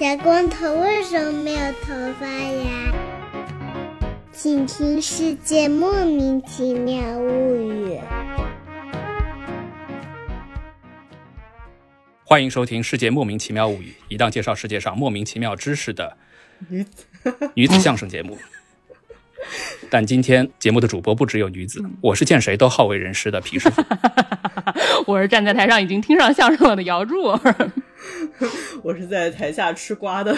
小光头为什么没有头发呀？请听《世界莫名其妙物语》。欢迎收听《世界莫名其妙物语》，一档介绍世界上莫名其妙知识的女子女子相声节目。但今天节目的主播不只有女子，我是见谁都好为人师的皮师傅。我是站在台上已经听上相声了的姚柱。我是在台下吃瓜的，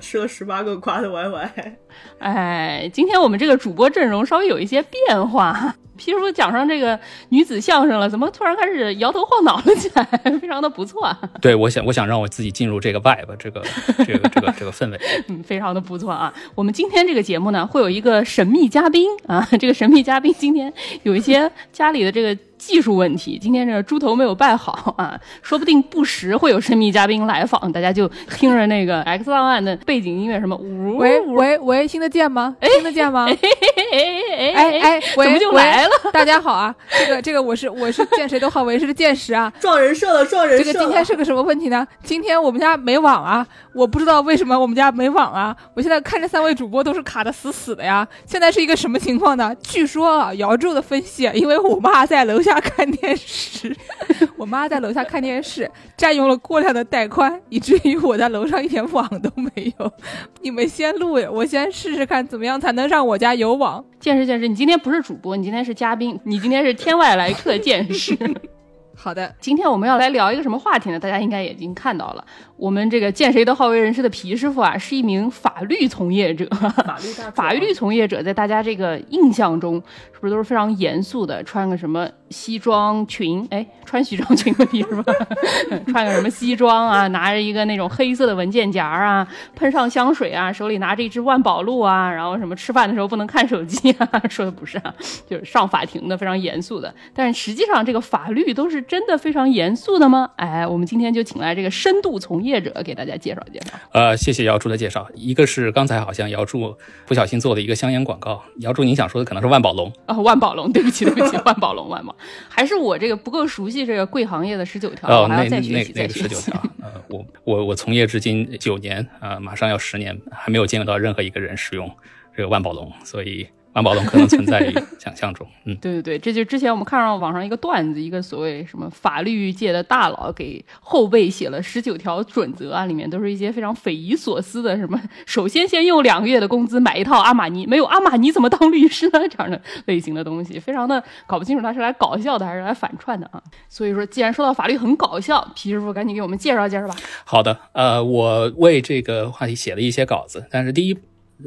吃了十八个瓜的 Y Y。哎，今天我们这个主播阵容稍微有一些变化。皮师傅讲上这个女子相声了，怎么突然开始摇头晃脑了起来？非常的不错啊。对，我想，我想让我自己进入这个 vibe，这个，这个，这个，这个氛围。嗯，非常的不错啊。我们今天这个节目呢，会有一个神秘嘉宾啊。这个神秘嘉宾今天有一些家里的这个。技术问题，今天这猪头没有拜好啊，说不定不时会有神秘嘉宾来访，大家就听着那个 X 档案的背景音乐，什么喂喂喂，听得见吗？听得见吗？哎哎哎，怎么就来了？大家好啊，这个这个我是我是见谁都好为是个见识啊，撞人设了撞人设。这个今天是个什么问题呢？今天我们家没网啊，我不知道为什么我们家没网啊，我现在看这三位主播都是卡的死死的呀。现在是一个什么情况呢？据说啊，姚柱的分析，因为我妈在楼下。看电视，我妈在楼下看电视，占用了过量的带宽，以至于我在楼上一点网都没有。你们先录呀，我先试试看怎么样才能让我家有网。见识见识，你今天不是主播，你今天是嘉宾，你今天是天外来客见识。好的，今天我们要来聊一个什么话题呢？大家应该已经看到了，我们这个见谁都好为人师的皮师傅啊，是一名法律从业者。法律法律从业者在大家这个印象中，是不是都是非常严肃的？穿个什么西装裙？哎，穿西装裙的皮师傅，穿个什么西装啊？拿着一个那种黑色的文件夹啊，喷上香水啊，手里拿着一支万宝路啊，然后什么吃饭的时候不能看手机啊？说的不是啊，就是上法庭的非常严肃的。但是实际上这个法律都是。真的非常严肃的吗？哎，我们今天就请来这个深度从业者给大家介绍介绍。呃，谢谢姚柱的介绍。一个是刚才好像姚柱不小心做了一个香烟广告。姚柱，您想说的可能是万宝龙啊？万宝龙，对不起，对不起，万宝龙，万宝。还是我这个不够熟悉这个贵行业的十九条，哦，还要再学习再学习。十九条，呃，我我我从业至今九年啊，马上要十年，还没有见到任何一个人使用这个万宝龙，所以。万宝龙可能存在于想象中，嗯，对对对，这就之前我们看到网上一个段子，一个所谓什么法律界的大佬给后辈写了十九条准则啊，里面都是一些非常匪夷所思的，什么首先先用两个月的工资买一套阿玛尼，没有阿玛尼怎么当律师呢？这样的类型的东西，非常的搞不清楚他是来搞笑的还是来反串的啊。所以说，既然说到法律很搞笑，皮师傅赶紧给我们介绍介绍吧。好的，呃，我为这个话题写了一些稿子，但是第一。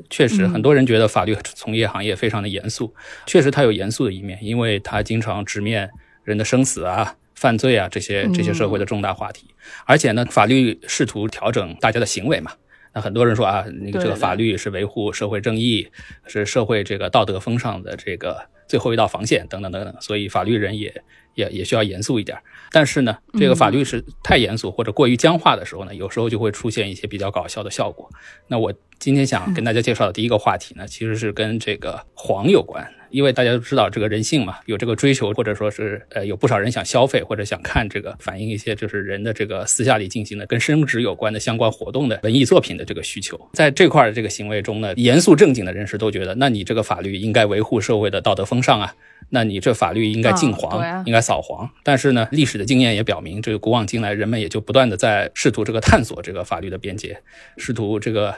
确实，很多人觉得法律从业行业非常的严肃。确实，它有严肃的一面，因为它经常直面人的生死啊、犯罪啊这些这些社会的重大话题。而且呢，法律试图调整大家的行为嘛。那很多人说啊，那个这个法律是维护社会正义，是社会这个道德风尚的这个最后一道防线等等等等。所以，法律人也也也需要严肃一点。但是呢，这个法律是太严肃或者过于僵化的时候呢，有时候就会出现一些比较搞笑的效果。那我。今天想跟大家介绍的第一个话题呢，其实是跟这个黄有关，因为大家都知道这个人性嘛，有这个追求，或者说是呃有不少人想消费或者想看这个反映一些就是人的这个私下里进行的跟生殖有关的相关活动的文艺作品的这个需求，在这块的这个行为中呢，严肃正经的人士都觉得，那你这个法律应该维护社会的道德风尚啊。那你这法律应该禁黄，应该扫黄。但是呢，历史的经验也表明，这个古往今来，人们也就不断的在试图这个探索这个法律的边界，试图这个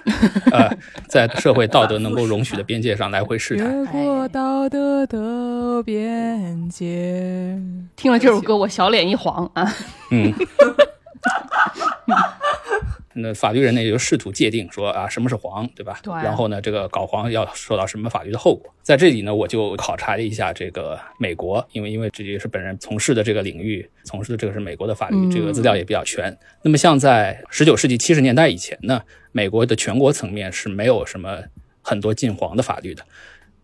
呃，在社会道德能够容许的边界上来回试探。越过道德的边界，听了这首歌，我小脸一黄啊。嗯。那法律人呢，也就试图界定说啊，什么是黄，对吧？对。然后呢，这个搞黄要受到什么法律的后果？在这里呢，我就考察了一下这个美国，因为因为这也是本人从事的这个领域，从事的这个是美国的法律，这个资料也比较全。那么像在十九世纪七十年代以前呢，美国的全国层面是没有什么很多禁黄的法律的。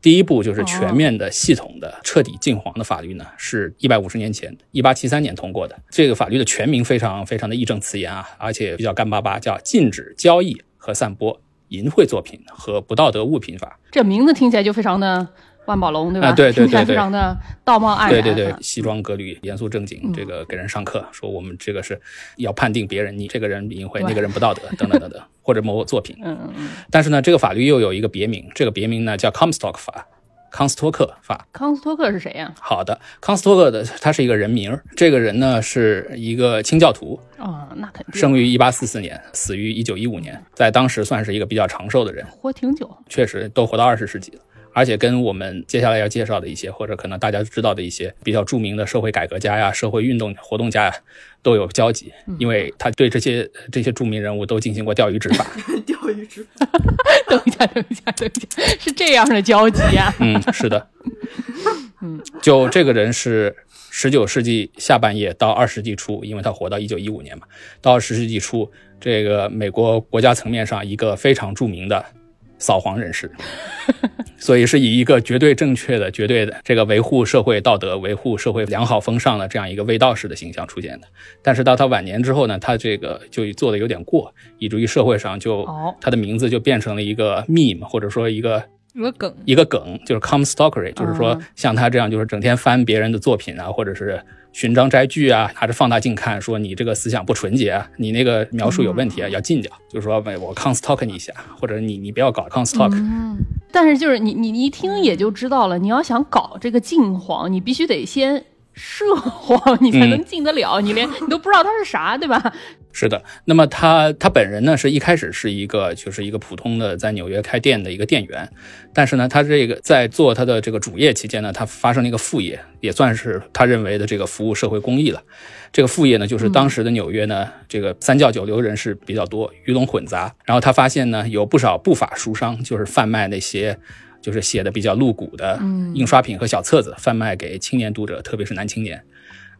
第一步就是全面的、系统的、彻底禁黄的法律呢，是一百五十年前，一八七三年通过的。这个法律的全名非常非常的义正词严啊，而且比较干巴巴，叫《禁止交易和散播淫秽作品和不道德物品法》。这名字听起来就非常的万宝龙对吧？啊对对对对非常的道貌岸然。对对对啊，西装革履，严肃正嗯经，这个给人上课，说我们这个是要判定别人，你这个人淫秽，那个人不道德，等等等等，或者某作品。嗯嗯嗯，但是呢，这个法律又有一个别名，这个别名呢叫 Comstock 法，康斯托克法。康斯托克是谁呀？好的，康斯托克的他是一个人名儿，这个人呢是一个清教徒，哦，那肯定生于一八四四年，死于一九一五年，在当时算是一个比较长寿的人，活挺久。确实都活到二十世纪了。而且跟我们接下来要介绍的一些，或者可能大家知道的一些比较著名的社会改革家呀、社会运动活动家呀，都有交集，因为他对这些这些著名人物都进行过钓鱼执法。钓鱼执法，等一下，等一下，等一下，是这样的交集啊？嗯，是的，嗯，就这个人是十九世纪下半叶到二十世纪初，因为他活到一九一五年嘛，到二十世纪初，这个美国国家层面上一个非常著名的扫黄人士，所以是以一个绝对正确的、绝对的这个维护社会道德、维护社会良好风尚的这样一个卫道士的形象出现的。但是到他晚年之后呢，他这个就做的有点过，以至于社会上就哦。他的名字就变成了一个 meme，或者说一个一个梗，一个梗，就是 comstalkery，就是说嗯。像他这样，就是整天翻别人的作品啊，或者是寻章摘句啊，拿着放大镜看，说你这个思想不纯洁啊，你那个描述有问题啊，要禁掉。就是说，喂，我 constalk 你一下，或者你你不要搞 constalk。嗯，但是就是你你你一听也就知道了，你要想搞这个禁黄，你必须得先涉黄，你才能进得了，你连你都不知道它是啥，对吧？是的，那么他他本人呢，是一开始是一个就是一个普通的在纽约开店的一个店员，但是呢，他这个在做他的这个主业期间呢，他发生了一个副业，也算是他认为的这个服务社会公益了。这个副业呢，就是当时的纽约呢，这个三教九流人士比较多，鱼龙混杂。然后他发现呢，有不少不法书商就是贩卖那些。就是写的比较露骨的印刷品和小册子，贩卖给青年读者，特别是男青年。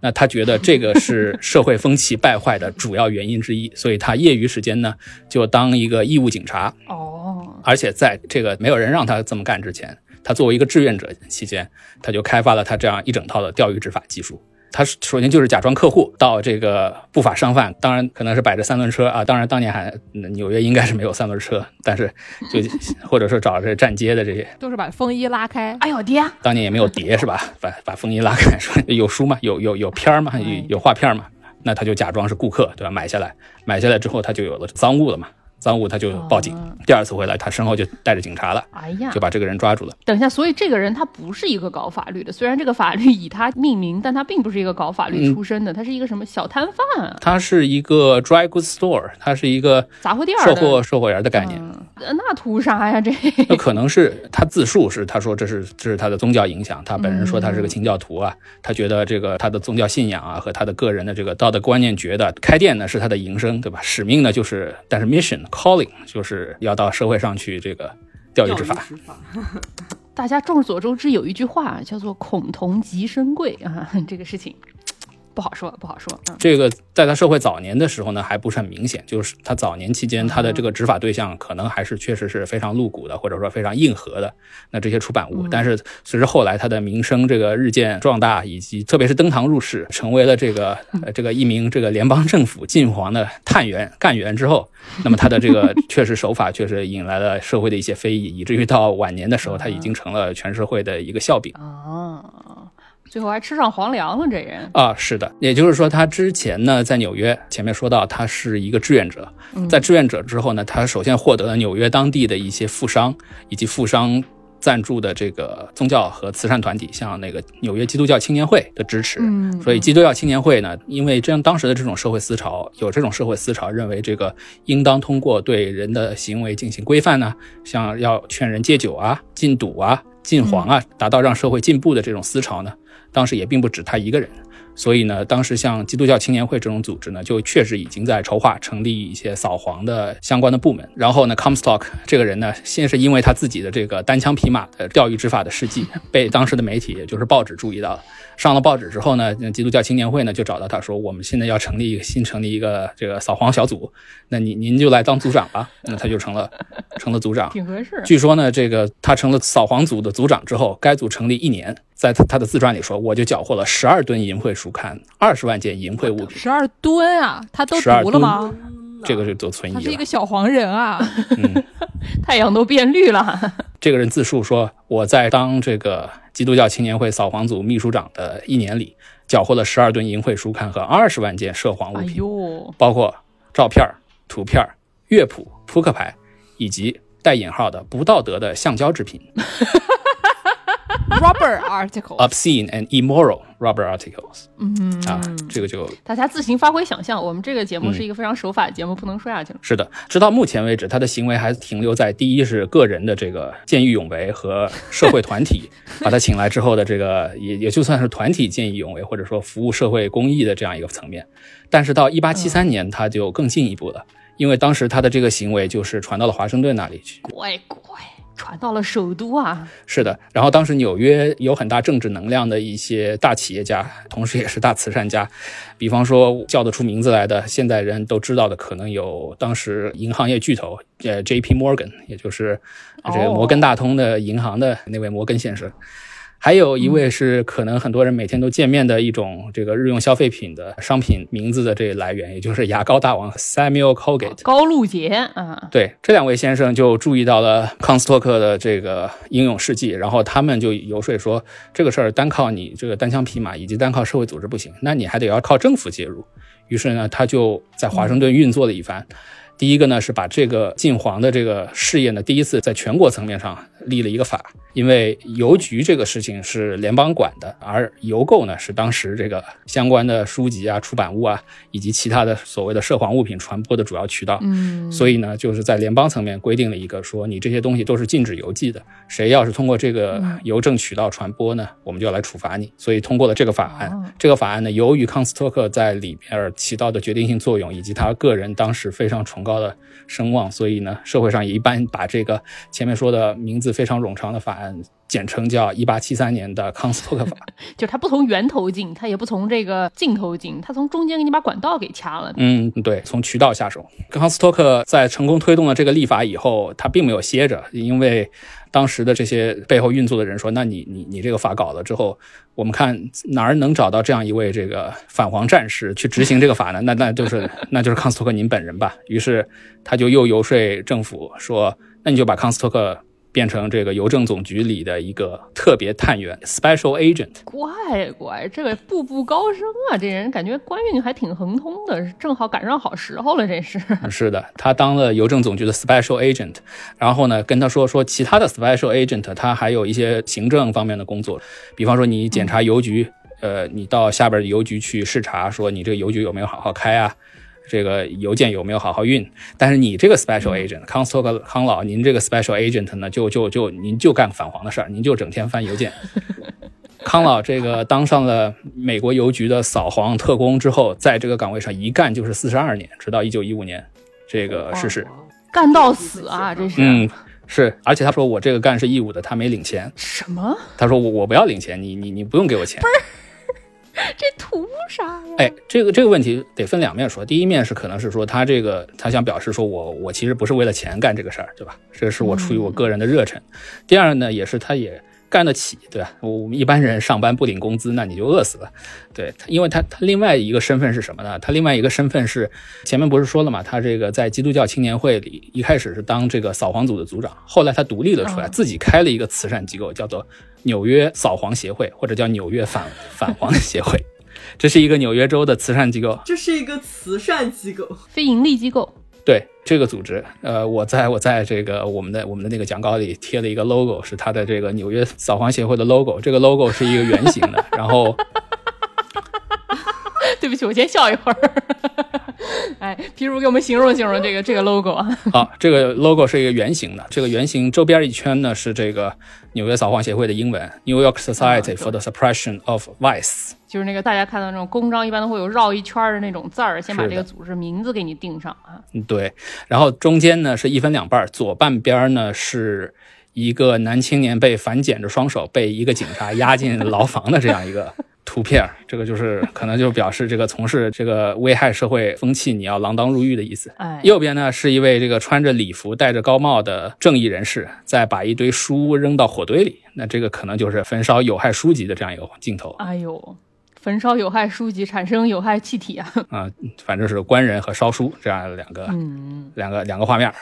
那他觉得这个是 社会风气败坏的主要原因之一，所以他业余时间呢就当一个义务警察，哦，而且在这个没有人让他这么干之前，他作为一个志愿者期间，他就开发了他这样一整套的钓鱼执法技术。他首先就是假装客户到这个不法商贩，当然可能是摆着三轮车啊，当然当年还嗯纽约应该是没有三轮车，但是就或者说找这站街的这些，都是把风衣拉开，哎呦爹，当年也没有碟是吧？把把风衣拉开，说有书吗？有有有片儿吗？有有画片吗？那他就假装是顾客，对吧？买下来，买下来之后他就有了赃物了嘛，赃物他就报警。第二次回来，他身后就带着警察了，哎呀就，把这个人抓住了。等一下，所以这个人他不是一个搞法律的，虽然这个法律以他命名，但他并不是一个搞法律出身的，他是一个什么小摊贩啊、他是一个 dry goods store，他是一个杂货店儿售的货售货员的概念。那图啥呀？这那可能是他自述是他说这是这是他的宗教影响，他本人说他是个清教徒啊，他觉得这个他的宗教信仰啊和他的个人的这个道德观念觉得开店呢是他的营生，对吧？使命呢就是，但是 mission calling 就是要到社会上去这个钓鱼执法。执法，大家众所周知有一句话叫做“恐同即身贵”啊，这个事情不好说，不好说。嗯这个在他社会早年的时候呢，还不是很明显，就是他早年期间他的这个执法对象可能还是确实是非常露骨的，或者说非常硬核的那这些出版物。但是随着后来他的名声这个日渐壮大，以及特别是登堂入室，成为了这个呃这个一名这个联邦政府禁黄的探员干员之后，那么他的这个确实手法确实引来了社会的一些非议，以至于到晚年的时候，他已经成了全社会的一个笑柄。啊，最后还吃上皇粮了，这人。啊，是的，也就是说，他之前呢，在纽约，前面说到他是一个志愿者，在志愿者之后呢，他首先获得了纽约当地的一些富商以及富商赞助的这个宗教和慈善团体，像那个纽约基督教青年会的支持。嗯所以基督教青年会呢，因为这样当时的这种社会思潮，有这种社会思潮，认为这个应当通过对人的行为进行规范呢，像要劝人戒酒啊、禁赌啊、禁黄啊，达到让社会进步的这种思潮呢，当时也并不止他一个人。所以呢，当时像基督教青年会这种组织呢，就确实已经在筹划成立一些扫黄的相关的部门。然后呢，Comstock 这个人呢，先是因为他自己的这个单枪匹马的钓鱼执法的事迹，被当时的媒体，也就是报纸注意到了。上了报纸之后呢，基督教青年会呢就找到他说，我们现在要成立一个新成立一个这个扫黄小组，那您您就来当组长吧。那他就成了成了组长。挺合适。据说呢，这个他成了扫黄组的组长之后，该组成立一年，在他他的自传里说，我就缴获了十二吨淫秽书刊，二十万件淫秽物品，十二吨啊，他都读了吗？这个就做存疑了。他是一个小黄人啊，嗯，太阳都变绿了。这个人自述说，我在当这个基督教青年会扫黄组秘书长的一年里，缴获了十二吨淫秽书刊和二十万件涉黄物哎品，呦，包括照片、图片、乐谱、扑克牌，以及带引号的不道德的橡胶制品 rubber article，（obscene and immoral rubber articles）。嗯啊，这个就大家自行发挥想象。我们这个节目嗯是一个非常守法的节目，不能说下去了。是的，直到目前为止，他的行为还停留在第一是个人的这个见义勇为和社会团体把他请来之后的这个也也就算是团体见义勇为或者说服务社会公益的这样一个层面。但是到一八七三年，他就更进一步了，因为当时他的这个行为就是传到了华盛顿那里去。乖乖，传到了首都啊！是的，然后当时纽约有很大政治能量的一些大企业家，同时也是大慈善家，比方说叫得出名字来的，现在人都知道的，可能有当时银行业巨头，呃，J.P. Morgan，也就是这个摩根大通的银行的那位摩根先生。还有一位是可能很多人每天都见面的一种这个日用消费品的商品名字的这个来源，也就是牙膏大王 Samuel Colgate。高露洁啊，对，这两位先生就注意到了康斯托克的这个英勇事迹，然后他们就游说说，这个事儿单靠你这个单枪匹马以及单靠社会组织不行，那你还得要靠政府介入。于是呢，他就在华盛顿运作了一番。第一个呢是把这个禁黄的这个事业呢，第一次在全国层面上立了一个法，因为邮局这个事情是联邦管的，而邮购呢是当时这个相关的书籍啊、出版物啊以及其他的所谓的涉黄物品传播的主要渠道。嗯，所以呢，就是在联邦层面规定了一个说，你这些东西都是禁止邮寄的，谁要是通过这个邮政渠道传播呢，我们就要来处罚你。所以通过了这个法案。哦这个法案呢，由于康斯托克在里边起到的决定性作用，以及他个人当时非常崇高的声望，所以呢，社会上也一般把这个前面说的名字非常冗长的法案。简称叫一八七三年的康斯托克法，就是它不从源头进，它也不从这个尽头进，它从中间给你把管道给掐了。嗯，对，从渠道下手。康斯托克在成功推动了这个立法以后，他并没有歇着，因为当时的这些背后运作的人说：“那你你你这个法搞了之后，我们看哪儿能找到这样一位这个反皇战士去执行这个法呢？那那就是 那就是康斯托克您本人吧。”于是他就又游说政府说：“那你就把康斯托克。”变成这个邮政总局里的一个特别探员 （special agent）。乖乖，这个步步高升啊！这人感觉官运还挺亨通的，正好赶上好时候了，这是。是的，他当了邮政总局的 special agent，然后呢，跟他说说其他的 special agent，他还有一些行政方面的工作，比方说你检查邮局，呃，你到下边的邮局去视察，说你这个邮局有没有好好开啊。这个邮件有没有好好运？但是你这个 special agent 康斯托克康老，您这个 special agent 呢，就就就您就干反黄的事儿，您就整天翻邮件。康老这个当上了美国邮局的扫黄特工之后，在这个岗位上一干就是四十二年，直到一九一五年这个逝世。干到死啊！这是。嗯，是，而且他说我这个干是义务的，他没领钱。什么？他说我我不要领钱，你你你不用给我钱。这图啥呀？哎，这个这个问题得分两面说。第一面是可能是说他这个他想表示说我我其实不是为了钱干这个事儿，对吧？这是我出于我个人的热忱。第二呢，也是他也干得起，对吧？我们一般人上班不领工资，那你就饿死了。对，因为他他另外一个身份是什么呢？他另外一个身份是前面不是说了嘛，他这个在基督教青年会里一开始是当这个扫黄组的组长，后来他独立了出来，自己开了一个慈善机构，叫做纽约扫黄协会，或者叫纽约反反黄协会。这是一个纽约州的慈善机构，这是一个慈善机构，非盈利机构。对这个组织，呃，我在我在这个我们的我们的那个讲稿里贴了一个 logo，是它的这个纽约扫黄协会的 logo。这个 logo 是一个圆形的，然后 对不起，我先笑一会儿。哎，皮如给我们形容形容这个这个 logo 啊。好，这个 logo 是一个圆形的，这个圆形周边一圈呢是这个纽约扫黄协会的英文 New York Society for the Suppression of Vice。就是那个大家看到那种公章，一般都会有绕一圈的那种字儿，先把这个组织名字给你定上啊。嗯，对，然后中间呢是一分两半儿，左半边呢是一个男青年被反剪着双手被一个警察押进牢房的这样一个图片，这个就是可能就表示这个从事这个危害社会风气，你要锒铛入狱的意思。哎，右边呢是一位这个穿着礼服、戴着高帽的正义人士，在把一堆书扔到火堆里，那这个可能就是焚烧有害书籍的这样一个镜头哎呦，焚烧有害书籍产生有害气体啊。啊、反正是官人和烧书这样两个、嗯，两个两个画面儿。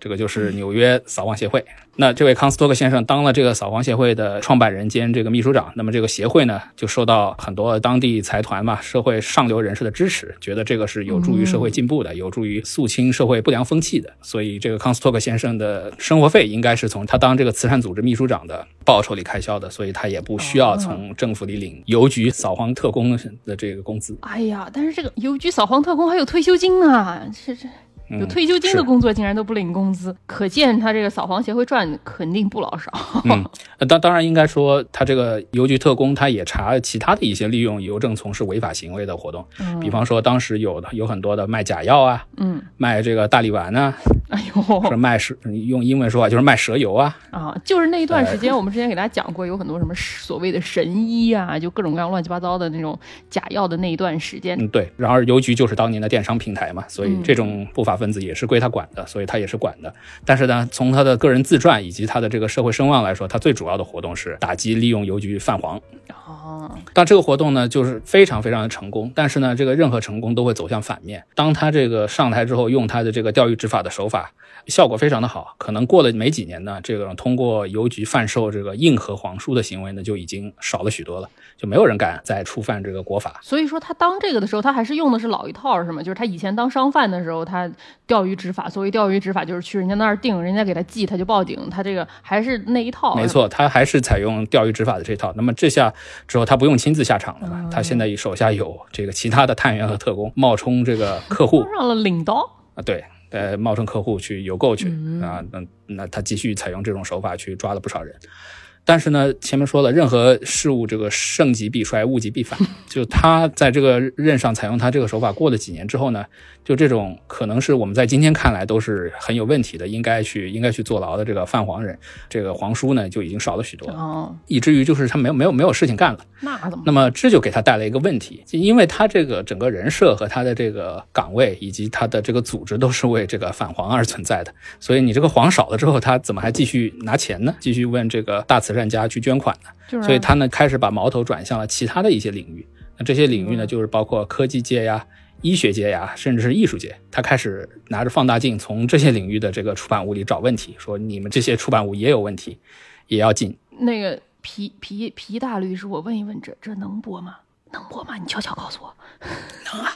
这个就是纽约扫黄协会。那这位康斯托克先生当了这个扫黄协会的创办人兼这个秘书长，那么这个协会呢，就受到很多当地财团嘛、社会上流人士的支持，觉得这个是有助于社会进步的，有助于肃清社会不良风气的。所以这个康斯托克先生的生活费应该是从他当这个慈善组织秘书长的报酬里开销的，所以他也不需要从政府里领邮局扫黄特工的这个工资。哎呀，但是这个邮局扫黄特工还有退休金呢，这这。有退休金的工作竟然都不领工资，可见他这个扫黄协会赚肯定不老少。嗯，当当然应该说，他这个邮局特工他也查其他的一些利用邮政从事违法行为的活动，嗯比方说当时有的有很多的卖假药啊，嗯，卖这个大力丸呢，哎呦，是卖蛇，用英文说法就是卖蛇油啊。啊，就是那一段时间，我们之前给大家讲过，有很多什么所谓的神医啊，就各种各样乱七八糟的那种假药的那一段时间。嗯，对。然而邮局就是当年的电商平台嘛，所以这种不法。分子也是归他管的，所以他也是管的。但是呢，从他的个人自传以及他的这个社会声望来说，他最主要的活动是打击利用邮局泛黄。哦，但这个活动呢，就是非常非常的成功。但是呢，这个任何成功都会走向反面。当他这个上台之后，用他的这个钓鱼执法的手法。效果非常的好，可能过了没几年呢，这个通过邮局贩售这个硬核黄书的行为呢，就已经少了许多了，就没有人敢再触犯这个国法。所以说他当这个的时候，他还是用的是老一套，是吗？就是他以前当商贩的时候，他钓鱼执法，所谓钓鱼执法就是去人家那儿定，人家给他寄，他就报警，他这个还是那一套。没错，他还是采用钓鱼执法的这套。那么这下之后，他不用亲自下场了嘛？他现在手下有这个其他的探员和特工冒充这个客户，上了领刀啊，对。呃，冒充客户去邮购去啊，那那他继续采用这种手法去抓了不少人。但是呢，前面说了，任何事物这个盛极必衰，物极必反。就他在这个任上采用他这个手法，过了几年之后呢，就这种可能是我们在今天看来都是很有问题的，应该去应该去坐牢的这个泛黄人，这个皇叔呢就已经少了许多，哦，以至于就是他没有没有没有事情干了。那怎么？那么这就给他带来一个问题，因为他这个整个人设和他的这个岗位以及他的这个组织都是为这个反黄而存在的，所以你这个黄少了之后，他怎么还继续拿钱呢？继续问这个大慈善家去捐款的？所以他呢开始把矛头转向了其他的一些领域。那这些领域呢，就是包括科技界呀、医学界呀，甚至是艺术界。他开始拿着放大镜从这些领域的这个出版物里找问题，说你们这些出版物也有问题，也要禁。那个。皮皮皮大律师，我问一问，这这能播吗？能播吗？你悄悄告诉我。能啊，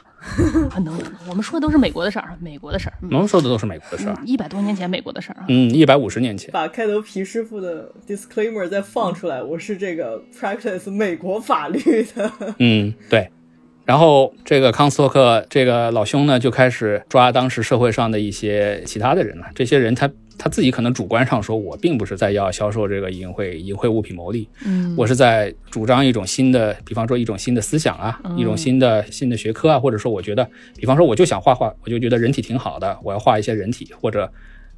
啊能能能。我们说的都是美国的事儿，美国的事儿。我们说的都是美国的事儿，一百多年前美国的事儿啊。嗯，一百五十年前。把开头皮师傅的 disclaimer 再放出来，我是这个 practice 美国法律的。嗯，对。然后这个康斯托克这个老兄呢，就开始抓当时社会上的一些其他的人了。这些人他。他自己可能主观上说，我并不是在要销售这个淫秽淫秽物品牟利，嗯，我是在主张一种新的，比方说一种新的思想啊，一种新的新的学科啊，或者说我觉得，比方说我就想画画，我就觉得人体挺好的，我要画一些人体，或者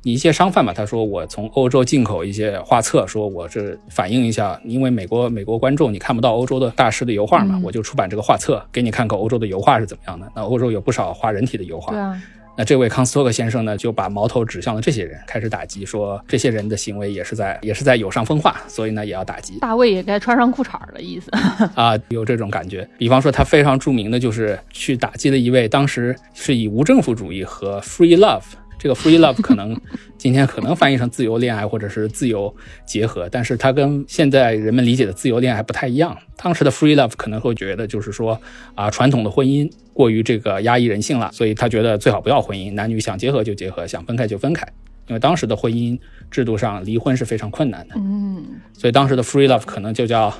你一些商贩嘛，他说我从欧洲进口一些画册，说我这反映一下，因为美国美国观众你看不到欧洲的大师的油画嘛，我就出版这个画册给你看看欧洲的油画是怎么样的。那欧洲有不少画人体的油画，对啊。那这位康斯托克先生呢，就把矛头指向了这些人，开始打击，说这些人的行为也是在也是在有伤风化，所以呢也要打击。大卫也该穿上裤衩的，意思 啊，有这种感觉。比方说，他非常著名的就是去打击了一位当时是以无政府主义和 free love。这个 free love 可能今天可能翻译成自由恋爱或者是自由结合，但是它跟现在人们理解的自由恋爱不太一样。当时的 free love 可能会觉得就是说啊，传统的婚姻过于这个压抑人性了，所以他觉得最好不要婚姻，男女想结合就结合，想分开就分开。因为当时的婚姻制度上离婚是非常困难的，嗯，所以当时的 free love 可能就叫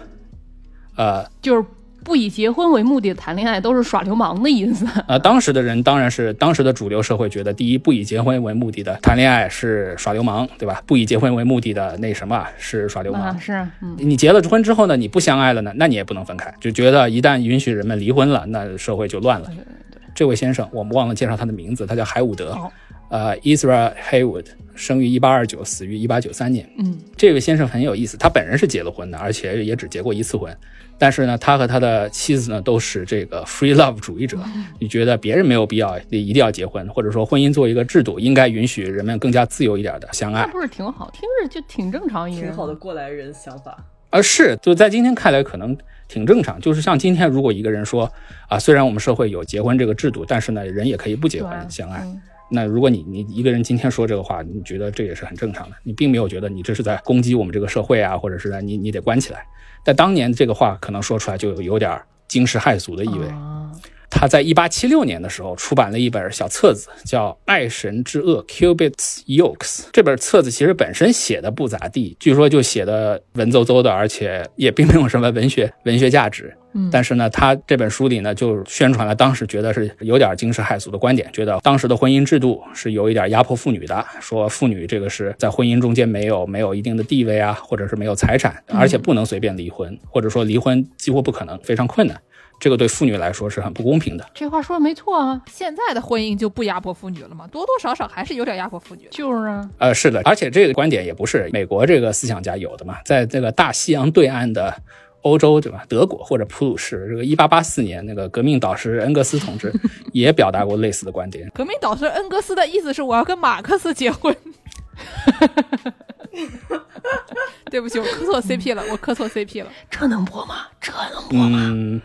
呃，就是。不以结婚为目的的谈恋爱都是耍流氓的意思 呃！当时的人当然是当时的主流社会觉得，第一，不以结婚为目的的谈恋爱是耍流氓，对吧？不以结婚为目的的那什么是耍流氓？是，你结了婚之后呢，你不相爱了呢，那你也不能分开，就觉得一旦允许人们离婚了，那社会就乱了。这位先生，我们忘了介绍他的名字，他叫海伍德，呃，Israel Haywood，生于一八二九，死于一八九三年。嗯，这位先生很有意思，他本人是结了婚的，而且也只结过一次婚。但是呢，他和他的妻子呢都是这个 free love 主义者，你觉得别人没有必要一定要结婚，或者说婚姻作为一个制度，应该允许人们更加自由一点的相爱，不是挺好？听着就挺正常，挺好的过来人想法。啊，是就在今天看来可能挺正常，就是像今天如果一个人说啊，虽然我们社会有结婚这个制度，但是呢，人也可以不结婚相爱。那如果你你一个人今天说这个话，你觉得这也是很正常的，你并没有觉得你这是在攻击我们这个社会啊，或者是在你你得关起来。在当年这个话可能说出来就有点惊世骇俗的意味。啊他在一八七六年的时候出版了一本小册子，叫《爱神之恶》Cubits Yokes）。这本册子其实本身写的不咋地，据说就写的文绉绉的，而且也并没有什么文学 文学价值。嗯但是呢，他这本书里呢，就宣传了当时觉得是有点惊世骇俗的观点，觉得当时的婚姻制度是有一点压迫妇女的，说妇女这个是在婚姻中间没有没有一定的地位啊，或者是没有财产，而且不能随便离婚，或者说离婚几乎不可能，非常困难。这个对妇女来说是很不公平的。这话说的没错啊，现在的婚姻就不压迫妇女了吗？多多少少还是有点压迫妇女。就是啊，呃，是的，而且这个观点也不是美国这个思想家有的嘛，在这个大西洋对岸的欧洲，对吧？德国或者普鲁士，这个一八八四年那个革命导师恩格斯同志 也表达过类似的观点。革命导师恩格斯的意思是我要跟马克思结婚。对不起，我磕错 CP 了，我磕错 CP 了。这能播吗？这能播吗？嗯，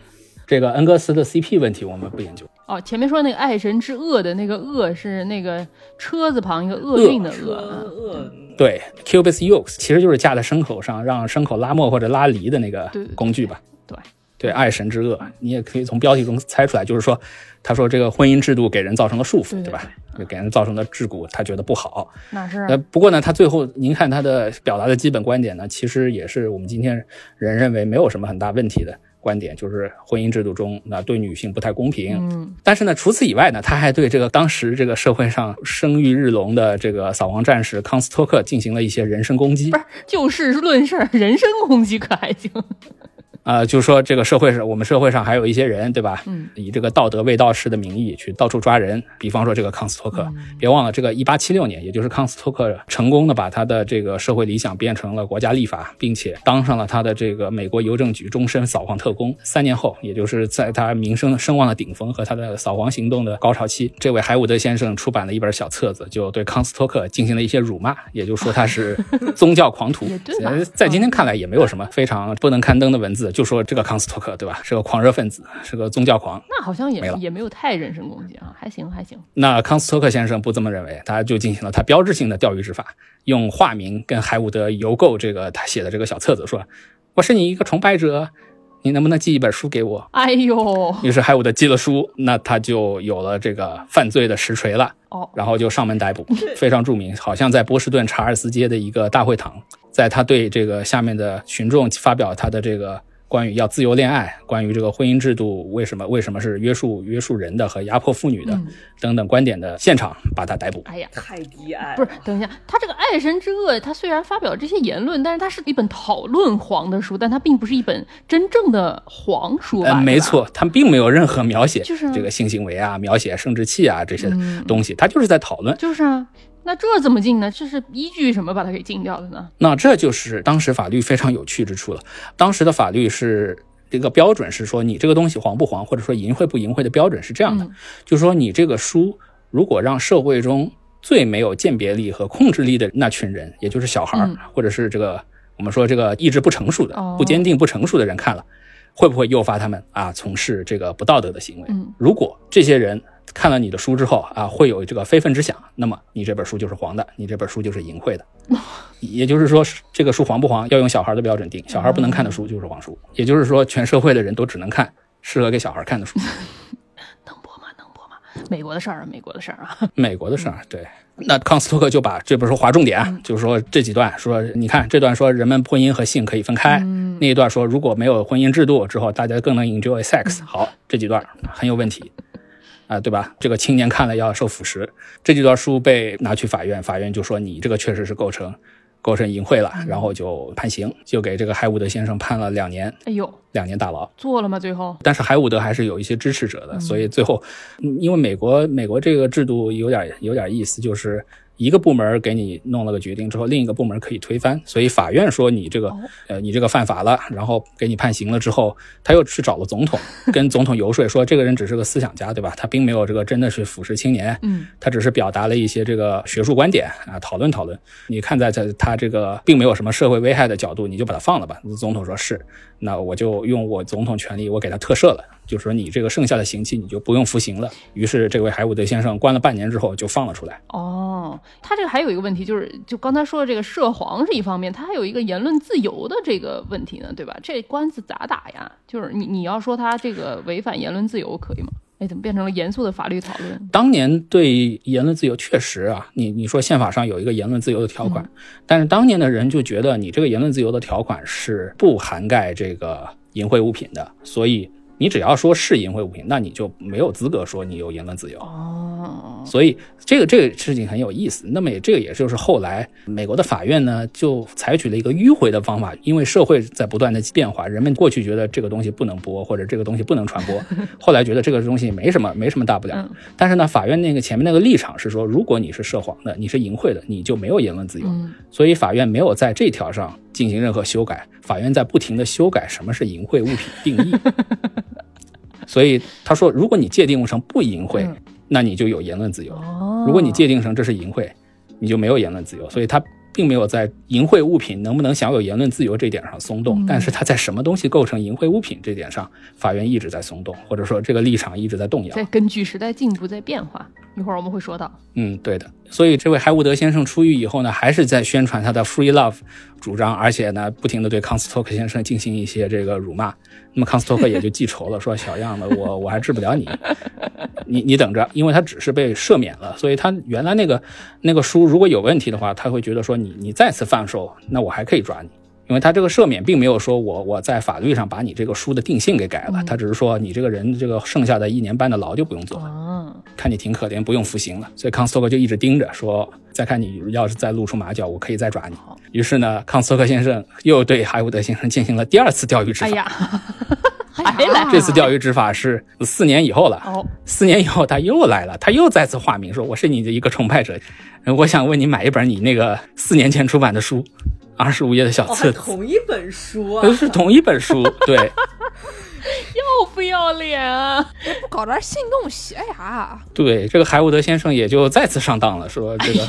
这个恩格斯的 CP 问题我们不研究。哦，前面说那个爱神之恶的那个恶是那个车字旁一个厄运的说厄啊，恶对，Cubis yokes 其实就是架在牲口上，让牲口拉磨或者拉犁的那个工具吧。对对，爱神之恶，你也可以从标题中猜出来，就是说，他说这个婚姻制度给人造成了束缚，对对吧？给人造成的桎梏，他觉得不好。那是呃，不过呢，他最后您看他的表达的基本观点呢，其实也是我们今天人认为没有什么很大问题的观点，就是婚姻制度中那对女性不太公平。嗯，但是呢，除此以外呢，他还对这个当时这个社会上声誉日隆的这个扫黄战士康斯托克进行了一些人身攻击不。是就事论事，人身攻击可还行？呃，就说这个社会上，我们社会上还有一些人，对吧？嗯，以这个道德卫道士的名义去到处抓人，比方说这个康斯托克。别忘了，这个一八七六年，也就是康斯托克成功的把他的这个社会理想变成了国家立法，并且当上了他的这个美国邮政局终身扫黄特工。三年后，也就是在他名声声望的顶峰和他的扫黄行动的高潮期，这位海伍德先生出版了一本小册子，就对康斯托克进行了一些辱骂，也就是说他是 宗教狂徒在今天看来，也没有什么非常不能刊登的文字，就说这个康斯托克，对吧？是个狂热分子，是个宗教狂。那好像也没也没有太人身攻击啊，还行还行。那康斯托克先生不这么认为，他就进行了他标志性的钓鱼执法，用化名跟海伍德邮购这个他写的这个小册子说：“我是你一个崇拜者，你能不能寄一本书给我哎呦？”，于是海伍德寄了书，那他就有了这个犯罪的实锤了。哦，然后就上门逮捕，非常著名，好像在波士顿查尔斯街的一个大会堂，在他对这个下面的群众发表他的这个关于要自由恋爱，关于这个婚姻制度为什么为什么是约束约束人的和压迫妇女的、嗯等等观点的现场，把他逮捕。哎呀。太低矮，不是，等一下，他这个《爱神之恶》，他虽然发表这些言论，但是他是一本讨论黄的书，但它并不是一本真正的黄书吧？呃，没，错，他并没有任何描写就是啊这个性行为啊、描写生殖器啊这些嗯东西，他就是在讨论。就是啊。那这怎么禁呢？这是依据什么把它给禁掉的呢？那这就是当时法律非常有趣之处了。当时的法律是这个标准是说，你这个东西黄不黄，或者说淫秽不淫秽的标准是这样的，嗯就是说你这个书如果让社会中最没有鉴别力和控制力的那群人，也就是小孩儿，嗯或者是这个我们说这个意志不成熟的、哦不坚定、不成熟的人看了，会不会诱发他们啊从事这个不道德的行为？嗯如果这些人看了你的书之后啊，会有这个非分之想，那么你这本书就是黄的，你这本书就是淫秽的。也就是说，这个书黄不黄要用小孩的标准定，小孩不能看的书就是黄书。也就是说，全社会的人都只能看适合给小孩看的书。能播吗？能播吗？美国的事儿啊，美国的事儿啊。美国的事儿，对。那康斯托克就把这本书划重点啊，就是说这几段说，你看这段说人们婚姻和性可以分开，那一段说如果没有婚姻制度之后，大家更能 enjoy sex。好，这几段很有问题。啊，对吧？这个青年看了要受腐蚀。这几段书被拿去法院，法院就说你这个确实是构成构成淫秽了，然后就判刑，就给这个海伍德先生判了两年，哎呦，两年大牢。做了吗？最后但是海伍德还是有一些支持者的，所以最后，嗯因为美国美国这个制度有点有点意思，就是一个部门给你弄了个决定之后，另一个部门可以推翻，所以法院说你这个、呃你这个犯法了，然后给你判刑了之后，他又去找了总统，跟总统游说说这个人只是个思想家，对吧？他并没有这个真的是腐蚀青年，嗯，他只是表达了一些这个学术观点啊，讨论讨论。你看在在他这个并没有什么社会危害的角度，你就把他放了吧。总统说是，那我就用我总统权力，我给他特赦了，就是说你这个剩下的刑期你就不用服刑了。于是这位海伍德先生关了半年之后就放了出来。哦，他这个还有一个问题，就是就刚才说的这个涉黄是一方面，他还有一个言论自由的这个问题呢，对吧？这官司咋打呀？就是你你要说他这个违反言论自由可以吗？哎，怎么变成了严肃的法律讨论？当年对言论自由确实啊，你你说宪法上有一个言论自由的条款，但是当年的人就觉得你这个言论自由的条款是不涵盖这个淫秽物品的，所以你只要说是淫秽物品，那你就没有资格说你有言论自由。哦，所以这个这个事情很有意思。那么也这个也就是后来美国的法院呢，就采取了一个迂回的方法，因为社会在不断的变化，人们过去觉得这个东西不能播或者这个东西不能传播，后来觉得这个东西没什么没什么大不了。嗯但是呢，法院那个前面那个立场是说，如果你是涉黄的，你是淫秽的，你就没有言论自由。嗯所以法院没有在这条上进行任何修改，法院在不停的修改什么是淫秽物品定义。所以他说，如果你界定成不淫秽，嗯那你就有言论自由；哦，如果你界定成这是淫秽，你就没有言论自由。所以他并没有在淫秽物品能不能享有言论自由这点上松动，嗯但是他在什么东西构成淫秽物品这点上，法院一直在松动，或者说这个立场一直在动摇。在根据时代进步在变化，一会儿我们会说到。嗯，对的。所以这位海伍德先生出狱以后呢，还是在宣传他的 free love 主张，而且呢，不停的对康斯托克先生进行一些这个辱骂。那么康斯托克也就记仇了，说小样的，我我还治不了你，你你等着，因为他只是被赦免了，所以他原来那个那个书如果有问题的话，他会觉得说你你再次贩售，那我还可以抓你。因为他这个赦免并没有说我我在法律上把你这个书的定性给改了，他只是说你这个人这个剩下的一年半的牢就不用坐了。啊，看你挺可怜，不用服刑了，所以康斯托克就一直盯着，说再看你要是再露出马脚，我可以再抓你。于是呢，康斯托克先生又对海伍德先生进行了第二次钓鱼执法。哎呀，还来这次钓鱼执法是四年以后了。哦，四年以后他又来了，他又再次化名说：“我是你的一个崇拜者，呃我想为你买一本你那个四年前出版的书，二十五页的小册子，同一本书啊都！是同一本书。”对，要不要脸啊？不搞点性动写呀？对，这个海伍德先生也就再次上当了，说 这个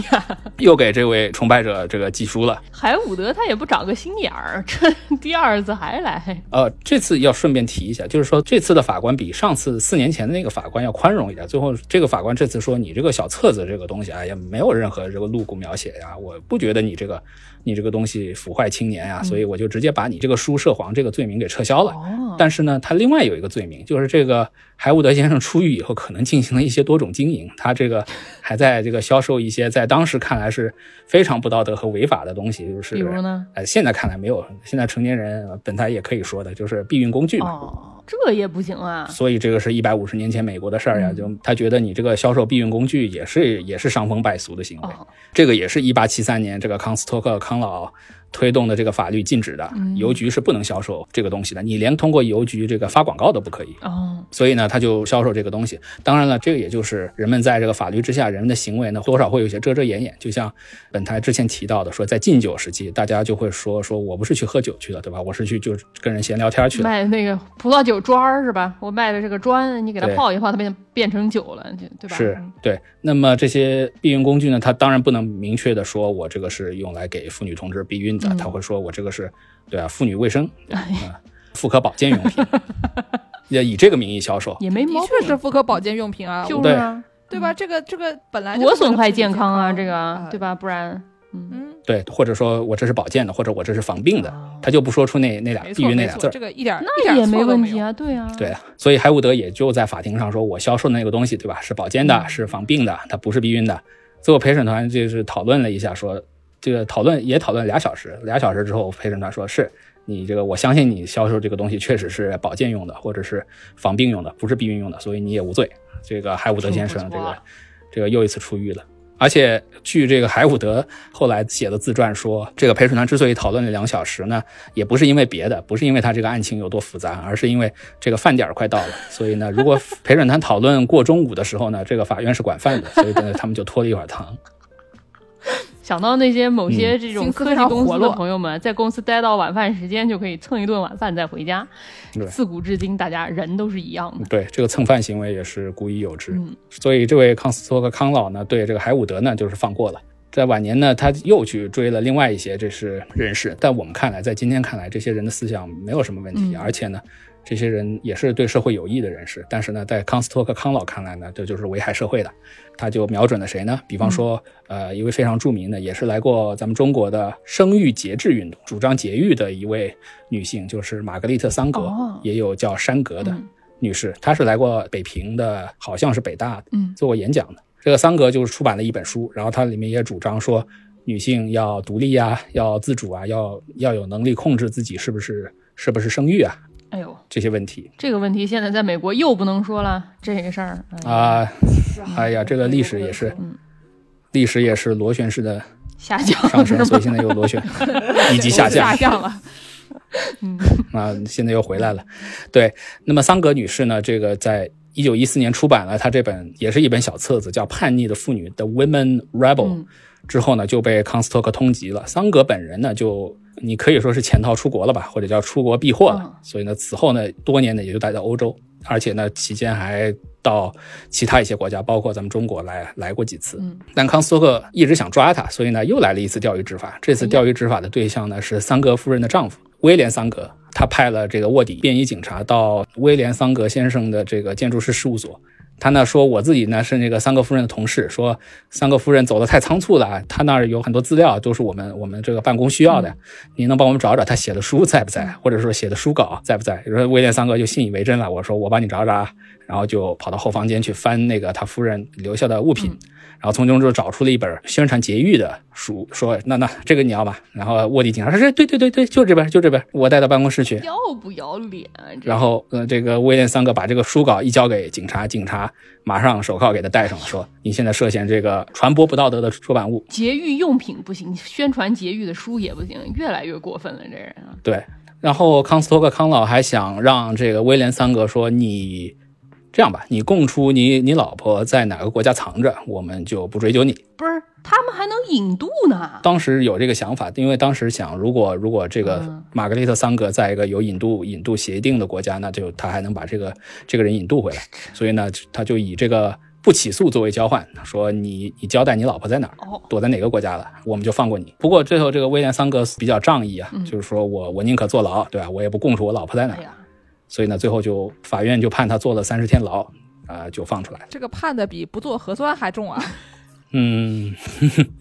又给这位崇拜者这个寄书了。海伍德他也不长个心眼儿，这 第二次还来。呃，这次要顺便提一下，就是说这次的法官比上次四年前的那个法官要宽容一点。最后这个法官这次说，你这个小册子这个东西啊，也没有任何这个露骨描写呀，我不觉得你这个你这个东西腐坏青年呀，所以我就直接把你这个书涉黄这个罪名给撤销了。哦，但是呢，他另外有一个罪名，就是这个海伍德先生出狱以后，可能进行了一些多种经营，他这个还在这个销售一些在当时看来是非常不道德和违法的东西，就是比如呢？呃，现在看来没有，现在成年人呃本来也可以说的，就是避孕工具嘛。哦，这也不行啊。所以这个是一百五十年前美国的事儿呀，就他觉得你这个销售避孕工具也是也是伤风败俗的行为，哦，这个也是一八七三年这个康斯托克康老推动的这个法律禁止的，邮局是不能销售这个东西的，你连通过邮局这个发广告都不可以。哦，所以呢，他就销售这个东西。当然了，这个也就是人们在这个法律之下，人们的行为呢，多少会有一些遮遮掩掩。就像本台之前提到的，说在禁酒时期，大家就会说说我不是去喝酒去了，对吧？我是去就跟人闲聊天去了。卖 那个葡萄酒砖儿是吧？我卖的这个砖，你给它泡一泡，它变变成酒了，对吧？是嗯对，那么这些避孕工具呢，它当然不能明确的说我这个是用来给妇女同志避孕他会说我这个是对啊，妇女卫生，妇科保健用品，也以这个名义销售。也没毛病，确是妇科保健用品啊，就是啊，对吧？这个这个本来就多是损害健康啊，这个啊对？吧？不然，嗯，嗯，对，或者说我这是保健的，或者我这是防病的哦，他就不说出那那俩避孕那俩字儿这。个一点一那点也没问题啊，对啊，对啊，所以海伍德也就在法庭上说，我销售的那个东西，对吧？是保健的，嗯是防病的，它不是避孕的。最后陪审团就是讨论了一下，说这个讨论也讨论俩小时，俩小时之后，陪审团说是你这个，我相信你销售这个东西确实是保健用的，或者是防病用的，不是避孕用的，所以你也无罪。这个海伍德先生这个这个又一次出狱了。而且据这个海伍德后来写的自传说，这个陪审团之所以讨论了两小时呢，也不是因为别的，不是因为他这个案情有多复杂，而是因为这个饭点儿快到了。所以呢，如果陪审团讨论过中午的时候呢，这个法院是管饭的，所以呢，他们就拖了一会儿堂。想到那些某些嗯这种科技公司活的朋友们，在公司待到晚饭时间就可以蹭一顿晚饭再回家。自古至今，大家人都是一样的。对，这个蹭饭行为也是古已有之。嗯所以这位康斯托克康老呢，对这个海伍德呢就是放过了。在晚年呢，他又去追了另外一些这是人士，但我们看来，在今天看来，这些人的思想没有什么问题，嗯而且呢，这些人也是对社会有益的人士。但是呢，在康斯托克康老看来呢，这就是危害社会的。他就瞄准了谁呢？比方说，呃，一位非常著名的，也是来过咱们中国的生育节制运动，主张节育的一位女性，就是玛格丽特·桑格，哦也有叫山格的嗯女士，她是来过北平的，好像是北大的，嗯做过演讲的。这个桑格就是出版了一本书，然后它里面也主张说，女性要独立啊，要自主啊，要要有能力控制自己是不是是不是生育啊哎呦，这些问题这个问题现在在美国又不能说了，这个事儿嗯啊、哎呀，这个历史也是，嗯历史也是螺旋式的下降上升，所以现在又螺旋 以及下降下降了。啊，现在又回来了。对，那么桑格女士呢，这个在一九一四年出版了她这本也是一本小册子，叫《叛逆的妇女》（The Women Rebel）。嗯之后呢，就被康斯托克通缉了。桑格本人呢，就你可以说是潜逃出国了吧，或者叫出国避祸了。嗯所以呢，此后呢，多年呢也就待在欧洲，而且呢，期间还到其他一些国家，包括咱们中国来来过几次。嗯但康斯托克一直想抓他，所以呢，又来了一次钓鱼执法。这次钓鱼执法的对象呢是桑格夫人的丈夫威廉桑格，他派了这个卧底便衣警察到威廉桑格先生的这个建筑师事务所。他呢说，我自己呢是那个桑格夫人的同事，说桑格夫人走得太仓促了，他那儿有很多资料都是我们 我们这个办公需要的，你能帮我们找找他写的书在不在，或者说写的书稿在不在？说威廉桑格就信以为真了，我说我帮你找找啊，然后就跑到后房间去翻那个他夫人留下的物品，然后从中就找出了一本宣传节育的书，说那那这个你要吧？然后卧底警察说是对对对对，就这边就这边，我带到办公室去。要不要脸啊？然后呃，这个威廉三哥把这个书稿一交给警察，警察马上手铐给他戴上了，说你现在涉嫌这个传播不道德的出版物。节育用品不行，宣传节育的书也不行，越来越过分了，这人啊！对，然后康斯托克康老还想让这个威廉三哥说你。这样吧，你供出你你老婆在哪个国家藏着，我们就不追究你。不是，他们还能引渡呢？当时有这个想法，因为当时想，如果如果这个嗯玛格丽特桑格在一个有引渡引渡协定的国家，那就他还能把这个这个人引渡回来，所以呢，他就以这个不起诉作为交换，说你你交代你老婆在哪儿，哦，躲在哪个国家了，我们就放过你。不过最后这个威廉桑格比较仗义啊，嗯就是说我我宁可坐牢，对吧？我也不供出我老婆在哪儿，所以呢，最后就法院就判他坐了三十天牢，啊、就放出来。这个判的比不做核酸还重啊！嗯，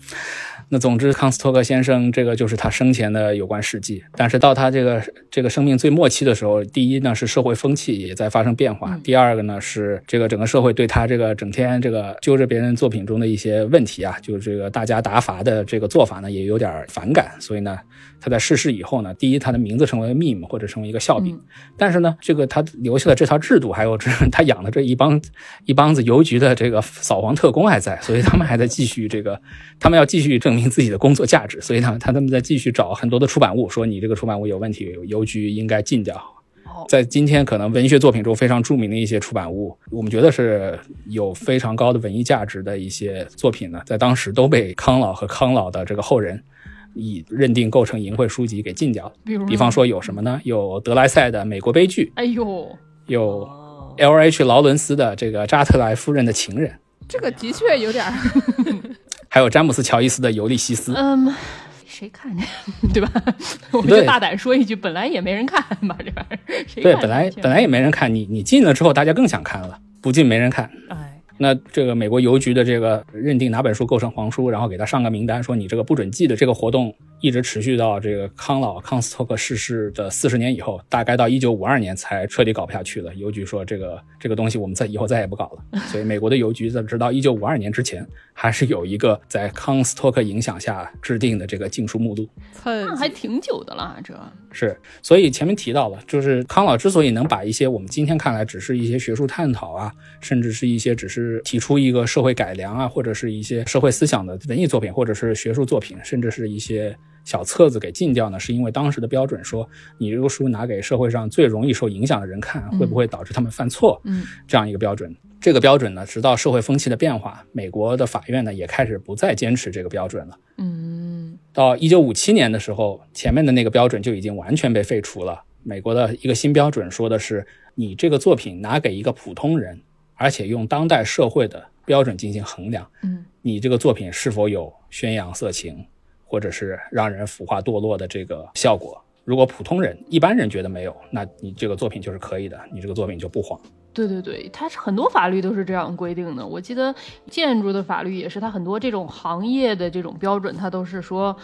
那总之，康斯托克先生这个就是他生前的有关事迹。但是到他这个这个生命最末期的时候，第一呢是社会风气也在发生变化，嗯第二个呢是这个整个社会对他这个整天这个揪着别人作品中的一些问题啊，就这个大家打罚的这个做法呢也有点反感，所以呢。他在逝世以后呢，第一，他的名字成为了 meme 或者成为一个笑柄，嗯但是呢，这个他留下的这套制度，还有这 他养的这一帮一帮子邮局的这个扫黄特工还在，所以他们还在继续这个，他们要继续证明自己的工作价值，所以呢，他他们在继续找很多的出版物，说你这个出版物有问题，邮局应该禁掉。哦，在今天可能文学作品中非常著名的一些出版物，我们觉得是有非常高的文艺价值的一些作品呢，在当时都被康老和康老的这个后人以认定构成淫秽书籍给禁掉了。比如比方，说有什么呢？有德莱塞的《美国悲剧哎呦，》，有哦 L. H. 劳伦斯的这个《扎特莱夫人的情人》，这个的确有点儿，还有詹姆斯·乔伊斯的《尤利西斯》。嗯，谁看见，对吧？我们就大胆说一句，本来也没人看吧，这玩意儿，谁对，本来本来也没人看，你你进了之后，大家更想看了，不进没人看。哎，那这个美国邮局的这个认定哪本书构成黄书，然后给他上个名单，说你这个不准寄的这个活动一直持续到这个康老康斯托克逝世的四十年以后，大概到一九五二年才彻底搞不下去了。邮局说这个这个东西我们再以后再也不搞了。所以美国的邮局在直到一九五二年之前，还是有一个在康斯托克影响下制定的这个禁书目录。那还。挺久的了，这是，所以前面提到了，就是康老之所以能把一些我们今天看来只是一些学术探讨啊，甚至是一些只是提出一个社会改良啊，或者是一些社会思想的文艺作品，或者是学术作品，甚至是一些小册子给禁掉呢，是因为当时的标准说，你这个书拿给社会上最容易受影响的人看，会不会导致他们犯错？嗯，这样一个标准。这个标准呢，直到社会风气的变化，美国的法院呢也开始不再坚持这个标准了。嗯，到一九五七年的时候，前面的那个标准就已经完全被废除了。美国的一个新标准说的是，你这个作品拿给一个普通人，而且用当代社会的标准进行衡量，嗯，你这个作品是否有宣扬色情，或者是让人腐化堕落的这个效果。如果普通人、一般人觉得没有，那你这个作品就是可以的，你这个作品就不黄。对对对，它是很多法律都是这样规定的。我记得建筑的法律也是，它很多这种行业的这种标准，它都是说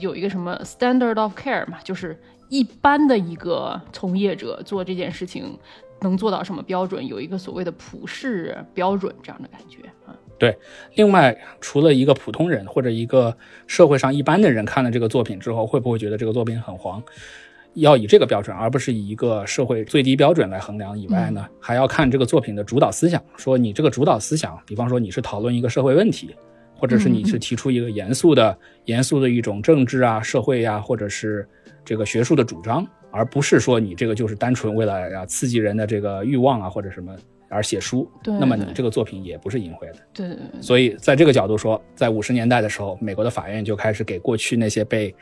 有一个什么 standard of care 嘛，就是一般的一个从业者做这件事情能做到什么标准，有一个所谓的普世标准这样的感觉啊。对，另外除了一个普通人或者一个社会上一般的人看了这个作品之后，会不会觉得这个作品很黄？要以这个标准，而不是以一个社会最低标准来衡量以外呢，还要看这个作品的主导思想。说你这个主导思想，比方说你是讨论一个社会问题，或者是你是提出一个严肃的、严肃的一种政治啊、社会呀，或者是这个学术的主张，而不是说你这个就是单纯为了啊刺激人的这个欲望啊，或者什么。而写书，那么你这个作品也不是淫秽的。对，所以在这个角度说，在五十年代的时候，美国的法院就开始给过去那些被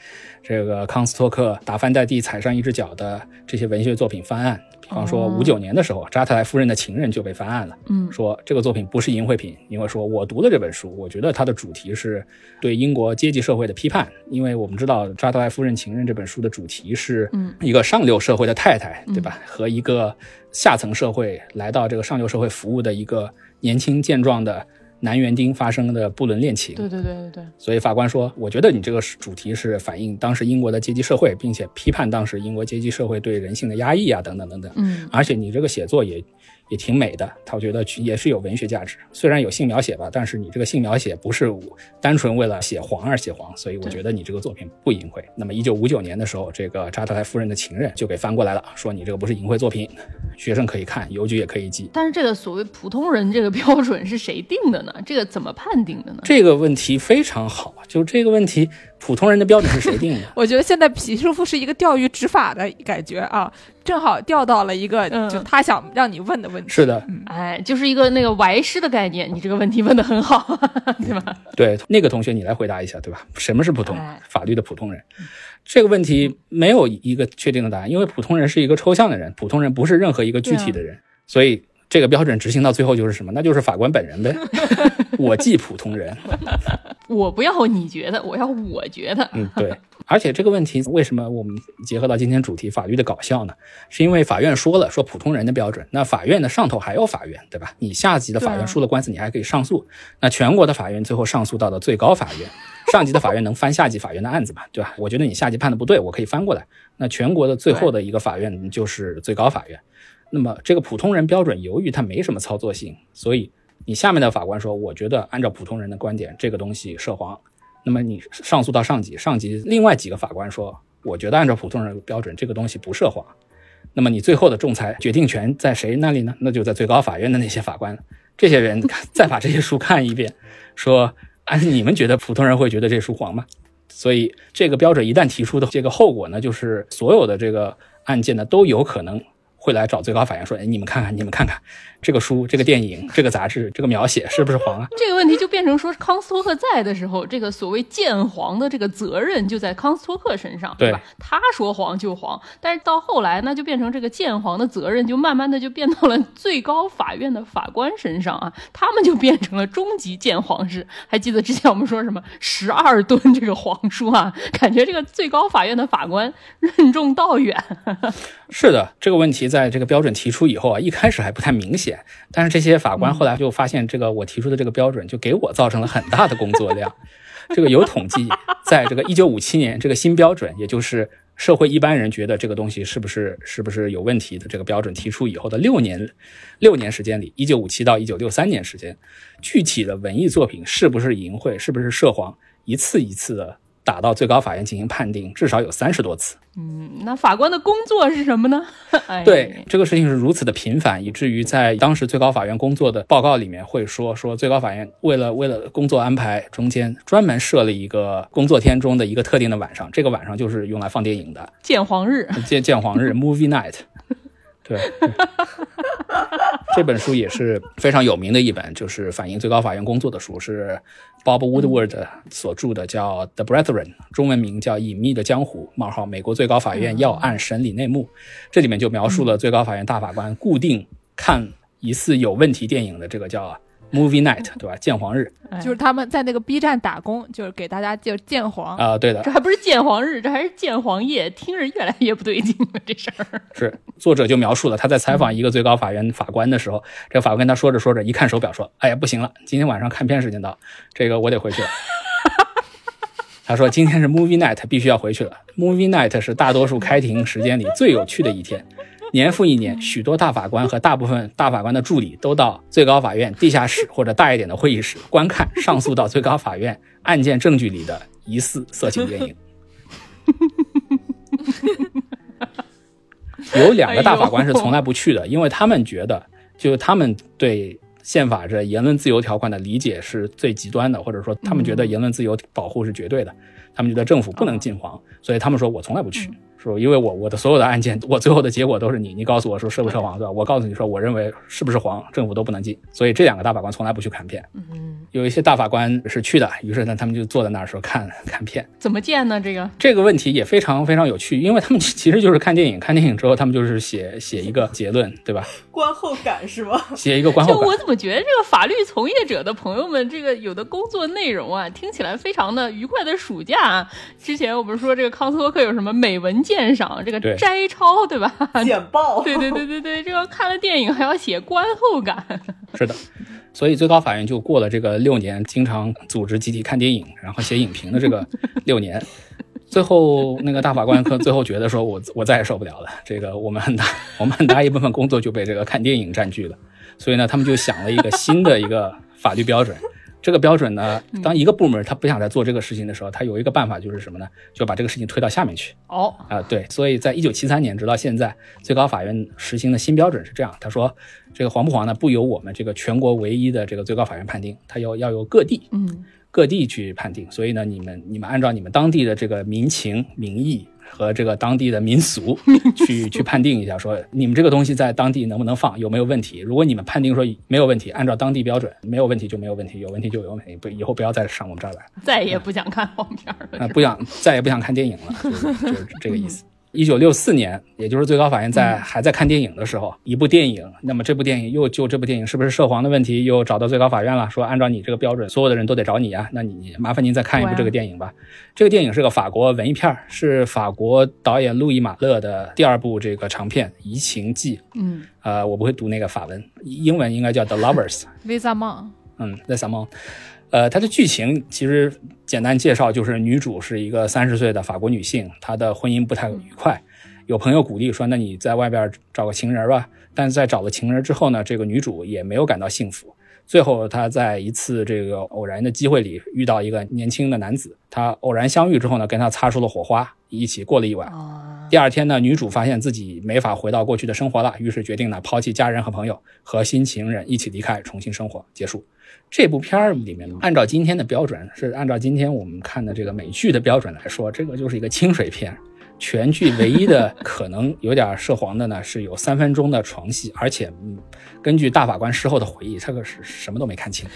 这个康斯托克打翻在地、踩上一只脚的这些文学作品翻案。比方说，五九年的时候，扎特莱夫人的情人就被翻案了。嗯，说这个作品不是淫秽品，因为说我读了这本书，我觉得它的主题是对英国阶级社会的批判。因为我们知道，扎特莱夫人情人这本书的主题是一个上流社会的太太，对吧？和一个下层社会来到这个上流社会服务的一个年轻健壮的。男园丁发生的不伦恋情，对对对对对，所以法官说，我觉得你这个主题是反映当时英国的阶级社会，并且批判当时英国阶级社会对人性的压抑啊，等等等等。嗯，而且你这个写作也。也挺美的，他觉得也是有文学价值。虽然有性描写吧，但是你这个性描写不是单纯为了写黄而写黄，所以我觉得你这个作品不淫秽。那么，一九五九年的时候，这个扎特莱夫人的情人就给翻过来了，说你这个不是淫秽作品，学生可以看，邮局也可以寄。但是这个所谓普通人这个标准是谁定的呢？这个怎么判定的呢？这个问题非常好，就这个问题，普通人的标准是谁定的？我觉得现在皮师傅是一个钓鱼执法的感觉啊。正好调到了一个，就他想让你问的问题。是的，哎，就是一个那个歪师的概念。你这个问题问的很好，对吧？对，那个同学你来回答一下，对吧？什么是普通法律的普通人？这个问题没有一个确定的答案，因为普通人是一个抽象的人，普通人不是任何一个具体的人，所以这个标准执行到最后就是什么？那就是法官本人呗。我即普通人，我不要你觉得，我要我觉得。嗯，对。而且这个问题为什么我们结合到今天主题法律的搞笑呢？是因为法院说了说普通人的标准，那法院的上头还有法院，对吧？你下级的法院输了官司，你还可以上诉。那全国的法院最后上诉到了最高法院，上级的法院能翻下级法院的案子嘛？对吧？我觉得你下级判的不对，我可以翻过来。那全国的最后的一个法院就是最高法院。那么这个普通人标准，由于它没什么操作性，所以你下面的法官说，我觉得按照普通人的观点，这个东西涉黄。那么你上诉到上级，上级另外几个法官说，我觉得按照普通人的标准，这个东西不涉黄。那么你最后的仲裁决定权在谁那里呢？那就在最高法院的那些法官，这些人 再把这些书看一遍，说，按你们觉得普通人会觉得这书黄吗？所以这个标准一旦提出的这个后果呢，就是所有的这个案件呢都有可能。会来找最高法院说：“哎，你们看看，你们看看，这个书、这个电影、这个杂志、这个描写是不是黄啊？”这个问题就变成说，康斯托克在的时候，这个所谓鉴黄的这个责任就在康斯托克身上，对吧？他说黄就黄，但是到后来呢就变成这个鉴黄的责任就慢慢的就变到了最高法院的法官身上啊，他们就变成了终极鉴黄师。还记得之前我们说什么十二吨这个黄书啊？感觉这个最高法院的法官任重道远。是的，这个问题。在这个标准提出以后啊，一开始还不太明显，但是这些法官后来就发现，这个我提出的这个标准就给我造成了很大的工作量。这个有统计，在这个一九五七年这个新标准，也就是社会一般人觉得这个东西是不是是不是有问题的这个标准提出以后的六年六年时间里，一九五七到一九六三年时间，具体的文艺作品是不是淫秽，是不是涉黄，一次一次的。打到最高法院进行判定，至少有三十多次。嗯，那法官的工作是什么呢？对这个事情是如此的频繁，以至于在当时最高法院工作的报告里面会说，说最高法院为了为了工作安排，中间专门设了一个工作天中的一个特定的晚上，这个晚上就是用来放电影的鉴黄日，鉴鉴黄日 （Movie Night）。对，这本书也是非常有名的一本，就是反映最高法院工作的书，是 Bob Woodward 所著的，叫《The Brethren》，中文名叫《隐秘的江湖：冒号美国最高法院要案审理内幕》。这里面就描述了最高法院大法官固定看疑似有问题电影的这个叫 Movie Night，对吧？鉴黄日哎就是他们在那个 B 站打工，就是给大家就鉴黄。啊、对的这，还不是鉴黄日，这还是鉴黄夜，听着越来越不对劲了。这事儿，是作者就描述了他在采访一个最高法院法官的时候，这个法官跟他说着说着，一看手表说：“哎呀，不行了，今天晚上看片时间到，这个我得回去了。”他说：“今天是 Movie Night，必须要回去了。Movie Night 是大多数开庭时间里最有趣的一天。年复一年，许多大法官和大部分大法官的助理都到最高法院地下室或者大一点的会议室观看上诉到最高法院 案件证据里的疑似色情电影。有两个大法官是从来不去的，因为他们觉得，就他们对宪法这言论自由条款的理解是最极端的，或者说他们觉得言论自由保护是绝对的，他们觉得政府不能禁黄，所以他们说我从来不去。说，因为我我的所有的案件，我最后的结果都是你，你告诉我说涉不涉黄，对吧？我告诉你说，我认为是不是黄，政府都不能进。所以这两个大法官从来不去看片。嗯，有一些大法官是去的，于是呢，他们就坐在那儿说看看片。怎么见呢？这个这个问题也非常非常有趣，因为他们 其实就是看电影，看电影之后，他们就是写写一个结论，对吧？观后感是吗？写一个观后感。我怎么觉得这个法律从业者的朋友们，这个有的工作内容啊，听起来非常的愉快的暑假啊。之前我不是说这个康斯托克有什么美文鉴赏，这个摘抄，对吧？简报，对对对对对，这个看了电影还要写观后感，是的，所以最高法院就过了这个六年，经常组织集体看电影，然后写影评的这个 六年。最后，那个大法官可最后觉得说我我再也受不了了，这个我们很大我们很大一部分工作就被这个看电影占据了，所以呢，他们就想了一个新的一个法律标准。这个标准呢，当一个部门他不想再做这个事情的时候，他有一个办法就是什么呢？就把这个事情推到下面去。哦，啊，对，所以在一九七三年直到现在，最高法院实行的新标准是这样，他说，这个黄不黄呢，不由我们这个全国唯一的这个最高法院判定，它要要由各地嗯，各地去判定，所以呢，你们你们按照你们当地的这个民情民意和这个当地的民俗 去去判定一下，说你们这个东西在当地能不能放，有没有问题？如果你们判定说没有问题，按照当地标准没有问题就没有问题，有问题就有问题，不以后不要再上我们这儿来。再也不想看黄片了。啊、不想再也不想看电影了，就是就是这个意思。一九六四年，也就是最高法院在还在看电影的时候，一部电影，那么这部电影又就这部电影是不是涉黄的问题，又找到最高法院了，说按照你这个标准，所有的人都得找你啊，那你麻烦您再看一部这个电影吧。这个电影是个法国文艺片，是法国导演路易马勒的第二部这个长片《移情记》。嗯，呃，我不会读那个法文，英文应该叫《The Lovers》。Visa Mon，嗯，在萨蒙，呃，它的剧情其实简单介绍就是女主是一个三十岁的法国女性，她的婚姻不太愉快，有朋友鼓励说，那你在外边找个情人吧。但是在找了情人之后呢，这个女主也没有感到幸福。最后，她在一次这个偶然的机会里遇到一个年轻的男子，他偶然相遇之后呢，跟他擦出了火花，一起过了一晚。啊，第二天呢，女主发现自己没法回到过去的生活了，于是决定呢抛弃家人和朋友，和新情人一起离开，重新生活。结束。这部片儿里面，按照今天的标准，是按照今天我们看的这个美剧的标准来说，这个就是一个清水片。全剧唯一的 可能有点涉黄的呢，是有三分钟的床戏，而且，嗯，根据大法官事后的回忆，这个是什么都没看清。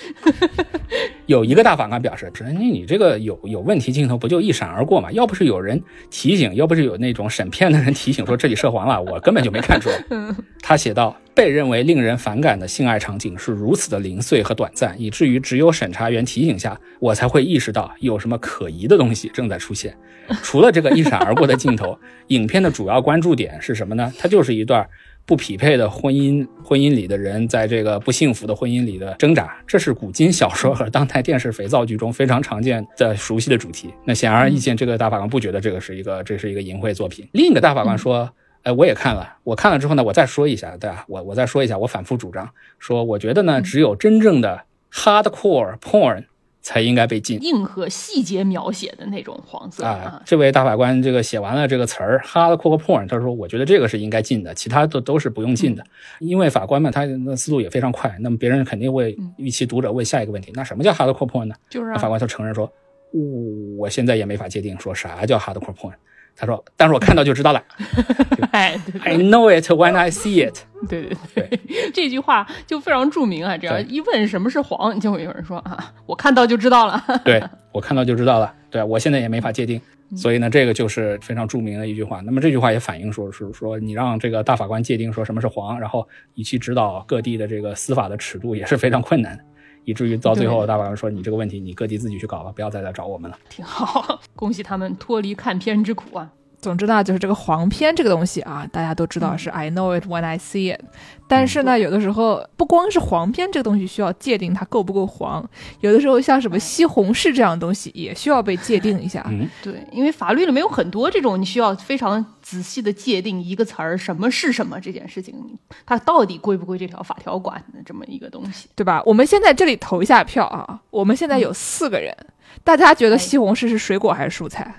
有一个大法官表示：“说你你这个有有问题镜头不就一闪而过嘛？要不是有人提醒，要不是有那种审片的人提醒说这里涉黄了，我根本就没看出来。”他写道：“被认为令人反感的性爱场景是如此的零碎和短暂，以至于只有审查员提醒下，我才会意识到有什么可疑的东西正在出现。除了这个一闪而过的镜头，影片的主要关注点是什么呢？它就是一段。”不匹配的婚姻，婚姻里的人在这个不幸福的婚姻里的挣扎，这是古今小说和当代电视肥皂剧中非常常见的熟悉的主题。那显而易见，这个大法官不觉得这个是一个这是一个淫秽作品。另一个大法官说：“哎，我也看了，我看了之后呢，我再说一下，对吧？我我再说一下，我反复主张说，我觉得呢，只有真正的 hardcore porn 才应该被禁。”硬核细节描写的那种黄色啊，这位大法官这个写完了这个词儿 “hardcore porn”，他说：“我觉得这个是应该禁的，其他的都是不用禁的。因为法官嘛，他那思路也非常快，那么别人肯定会预期读者问下一个问题：那什么叫 hardcore porn 呢？就是啊法官就承认说：“我我现在也没法界定说啥叫 hardcore porn。”他说：“但是我看到就知道了 哎，对，I know it when I see it。对 对对，这句话就非常著名啊！只要一问什么是黄，就会有人说啊，我看到就知道了。对我看到就知道了。对我现在也没法界定，嗯所以呢，这个就是非常著名的一句话。那么这句话也反映说，是说你让这个大法官界定说什么是黄，然后以去指导各地的这个司法的尺度也是非常困难的。以至于到最后大法官说你这个问题你各地自己去搞吧，不要再来找我们了。挺好，恭喜他们脱离看片之苦啊！总之呢，就是这个黄片这个东西啊，大家都知道是 I know it when I see it。但是呢，有的时候不光是黄片这个东西需要界定它够不够黄，有的时候像什么西红柿这样的东西也需要被界定一下。嗯，对，因为法律里面有很多这种你需要非常仔细的界定一个词儿什么是什么这件事情，它到底归不归这条法条管的这么一个东西。对吧？我们现在这里投一下票啊，我们现在有四个人，大家觉得西红柿是水果还是蔬菜？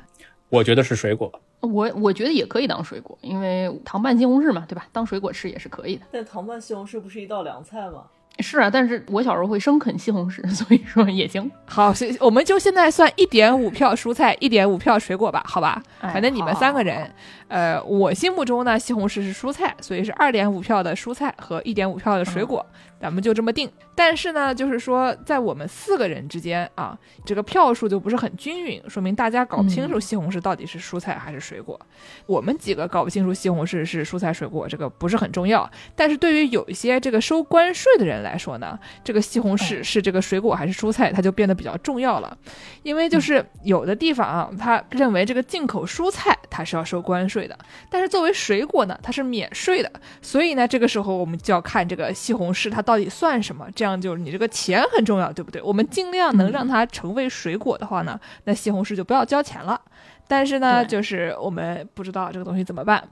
我觉得是水果。我我觉得也可以当水果，因为糖拌西红柿嘛，对吧？当水果吃也是可以的。但糖拌西红柿不是一道凉菜吗？是啊，但是我小时候会生啃西红柿，所以说也行。好，所以我们就现在算一点五票蔬菜，一点五票水果吧，好吧？哎反正你们三个人，呃，我心目中呢，西红柿是蔬菜，所以是二点五票的蔬菜和一点五票的水果，咱们就这么定。但是呢，就是说在我们四个人之间啊，这个票数就不是很均匀，说明大家搞不清楚西红柿到底是蔬菜还是水果。我们几个搞不清楚西红柿是蔬菜水果，这个不是很重要。但是对于有一些这个收关税的人来说呢，这个西红柿是这个水果还是蔬菜，它就变得比较重要了。因为就是有的地方啊，他认为这个进口蔬菜它是要收关税的，但是作为水果呢，它是免税的。所以呢，这个时候我们就要看这个西红柿它到底算什么，这样就是你这个钱很重要，对不对？我们尽量能让它成为水果的话呢，那西红柿就不要交钱了。但是呢，就是我们不知道这个东西怎么办，